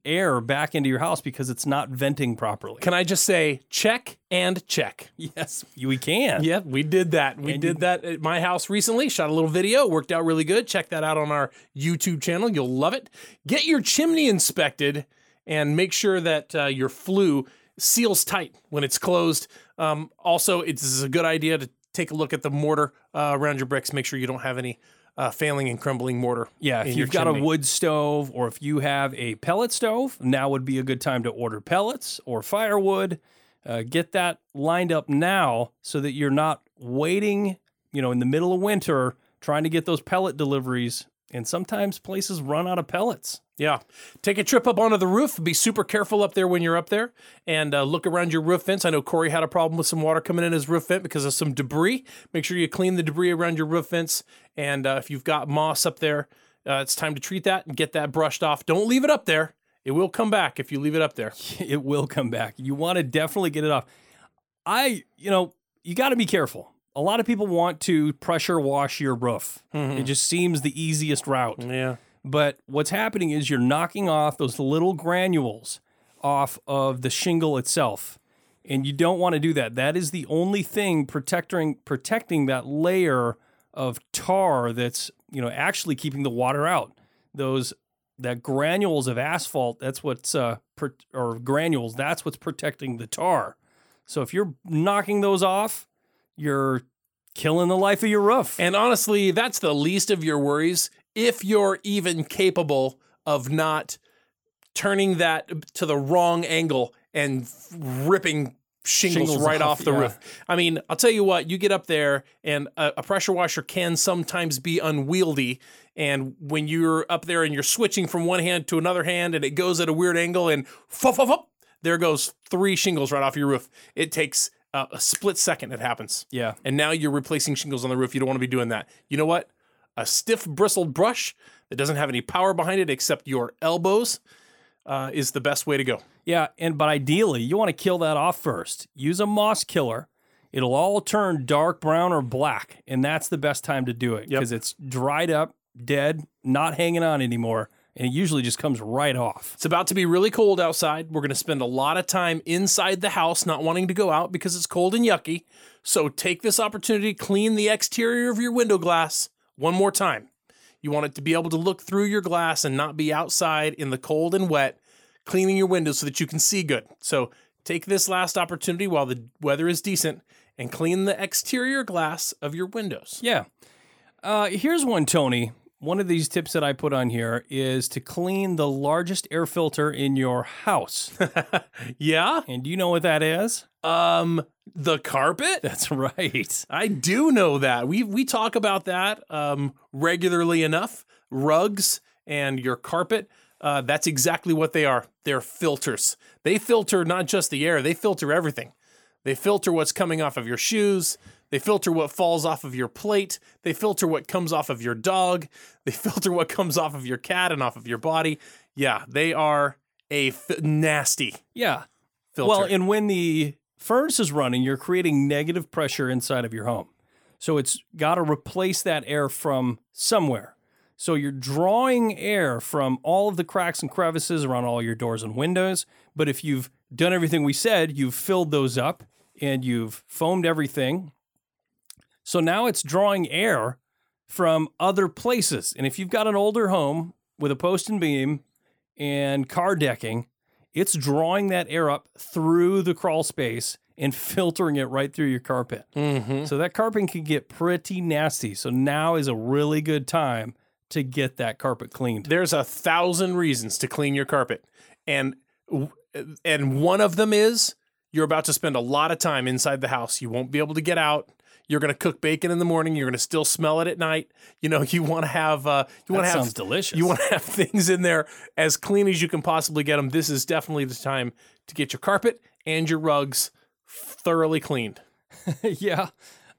air back into your house because it's not venting properly. Can I just say check and check? Yes, we can. Yeah, we did that. We And did you- that at my house recently. Shot a little video, worked out really good. Check that out on our YouTube channel. You'll love it. Get your chimney inspected and make sure that uh, your flue seals tight when it's closed. Um, also, it's a good idea to take a look at the mortar uh, around your bricks. Make sure you don't have any uh, failing and crumbling mortar. Yeah, if you've got chimney. a wood stove or if you have a pellet stove, now would be a good time to order pellets or firewood. Uh, get that lined up now so that you're not waiting, you know, in the middle of winter, trying to get those pellet deliveries. And sometimes places run out of pellets. Yeah. Take a trip up onto the roof. Be super careful up there when you're up there and uh, look around your roof vents. I know Corey had a problem with some water coming in his roof vent because of some debris. Make sure you clean the debris around your roof vents. And uh, if you've got moss up there, uh, it's time to treat that and get that brushed off. Don't leave it up there. It will come back if you leave it up there. [laughs] It will come back. You want to definitely get it off. I, you know, you got to be careful. A lot of people want to pressure wash your roof. It just seems the easiest route. Yeah. But what's happening is you're knocking off those little granules off of the shingle itself. And you don't want to do that. That is the only thing protecting protecting that layer of tar that's, you know, actually keeping the water out. Those that granules of asphalt, that's what's uh per, or granules, that's what's protecting the tar. So if you're knocking those off, you're killing the life of your roof. And honestly, that's the least of your worries if you're even capable of not turning that to the wrong angle and ripping shingles, Shingles right off, off, the yeah. roof. I mean, I'll tell you what, you get up there and a, a pressure washer can sometimes be unwieldy. And when you're up there and you're switching from one hand to another hand and it goes at a weird angle and fuff, fuff, fuff, there goes three shingles right off your roof. It takes uh, a split second, it happens yeah. and now you're replacing shingles on the roof. You don't want to be doing that. You know what? A stiff bristled brush that doesn't have any power behind it except your elbows uh, is the best way to go. Yeah, and but ideally, you want to kill that off first. Use a moss killer. It'll all turn dark brown or black, and that's the best time to do it Yep. because it's dried up, dead, not hanging on anymore, and it usually just comes right off. It's about to be really cold outside. We're going to spend a lot of time inside the house, not wanting to go out because it's cold and yucky. So take this opportunity, to clean the exterior of your window glass one more time. You want it to be able to look through your glass and not be outside in the cold and wet, cleaning your windows so that you can see good. So take this last opportunity while the weather is decent and clean the exterior glass of your windows. Yeah. Uh, here's one, Tony. One of these tips that I put on here is to clean the largest air filter in your house. [laughs] Yeah? and do you know what that is? Um the carpet? That's [laughs] right. I do know that. We we talk about that um, regularly enough. Rugs and your carpet. Uh, that's exactly what they are. They're filters. They filter not just the air. They filter everything. They filter what's coming off of your shoes. They filter what falls off of your plate. They filter what comes off of your dog. They [laughs] filter what comes off of your cat and off of your body. Yeah, they are a nasty Yeah. filter. Well, and when the furnace is running, you're creating negative pressure inside of your home. So it's got to replace that air from somewhere. So you're drawing air from all of the cracks and crevices around all your doors and windows. But if you've done everything we said, you've filled those up and you've foamed everything. So now it's drawing air from other places. And if you've got an older home with a post and beam and car decking, it's drawing that air up through the crawl space and [laughs] filtering it right through your carpet. Mhm. So that carpet can get pretty nasty. So now is a really good time to get that carpet cleaned. there's a thousand reasons to clean your carpet and and one of them is you're about to spend a lot of time inside the house you won't be able to get out you're going to cook bacon in the morning you're going to still smell it at night you know you want to have uh you want to have sounds delicious. you want to have [laughs] things in there as clean as you can possibly get them this is definitely the time to get your carpet and your rugs thoroughly cleaned [laughs] yeah.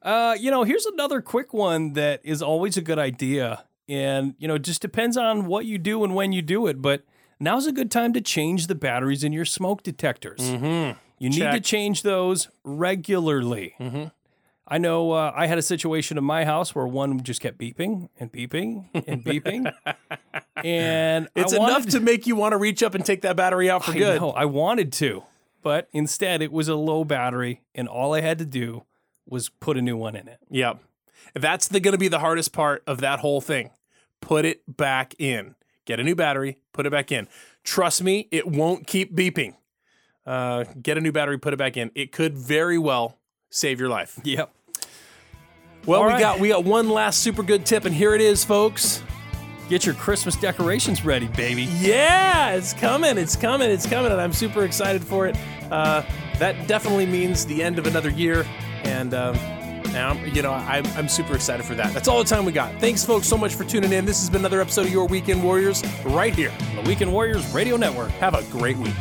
Uh, you know, here's another quick one that is always a good idea. And, you know, it just depends on what you do and when you do it. But now's a good time to change the batteries in your smoke detectors. mm-hmm. You need to change those regularly. Mhm. I know uh, I had a situation in my house where one just kept beeping and beeping and beeping. [laughs] and it's I enough to make you want to reach up and take that battery out for I good know, I wanted to, but instead it was a low battery, and all I had to do was put a new one in it. Yep. That's going to be the hardest part of that whole thing. Put it back in. Get a new battery, put it back in. Trust me, it won't keep beeping. Uh, get a new battery, put it back in. It could very well save your life. Yep. Well, All we right. got we got one last super good tip, and here it is, folks. Get your Christmas decorations ready, baby. Yeah, it's coming, it's coming, it's coming, and I'm super excited for it. Uh, that definitely means the end of another year, and um, And you know, I'm, I'm super excited for that. That's all the time we got. Thanks, folks, so much for tuning in. This has been another episode of Your Weekend Warriors right here. on The Weekend Warriors Radio Network. Have a great week.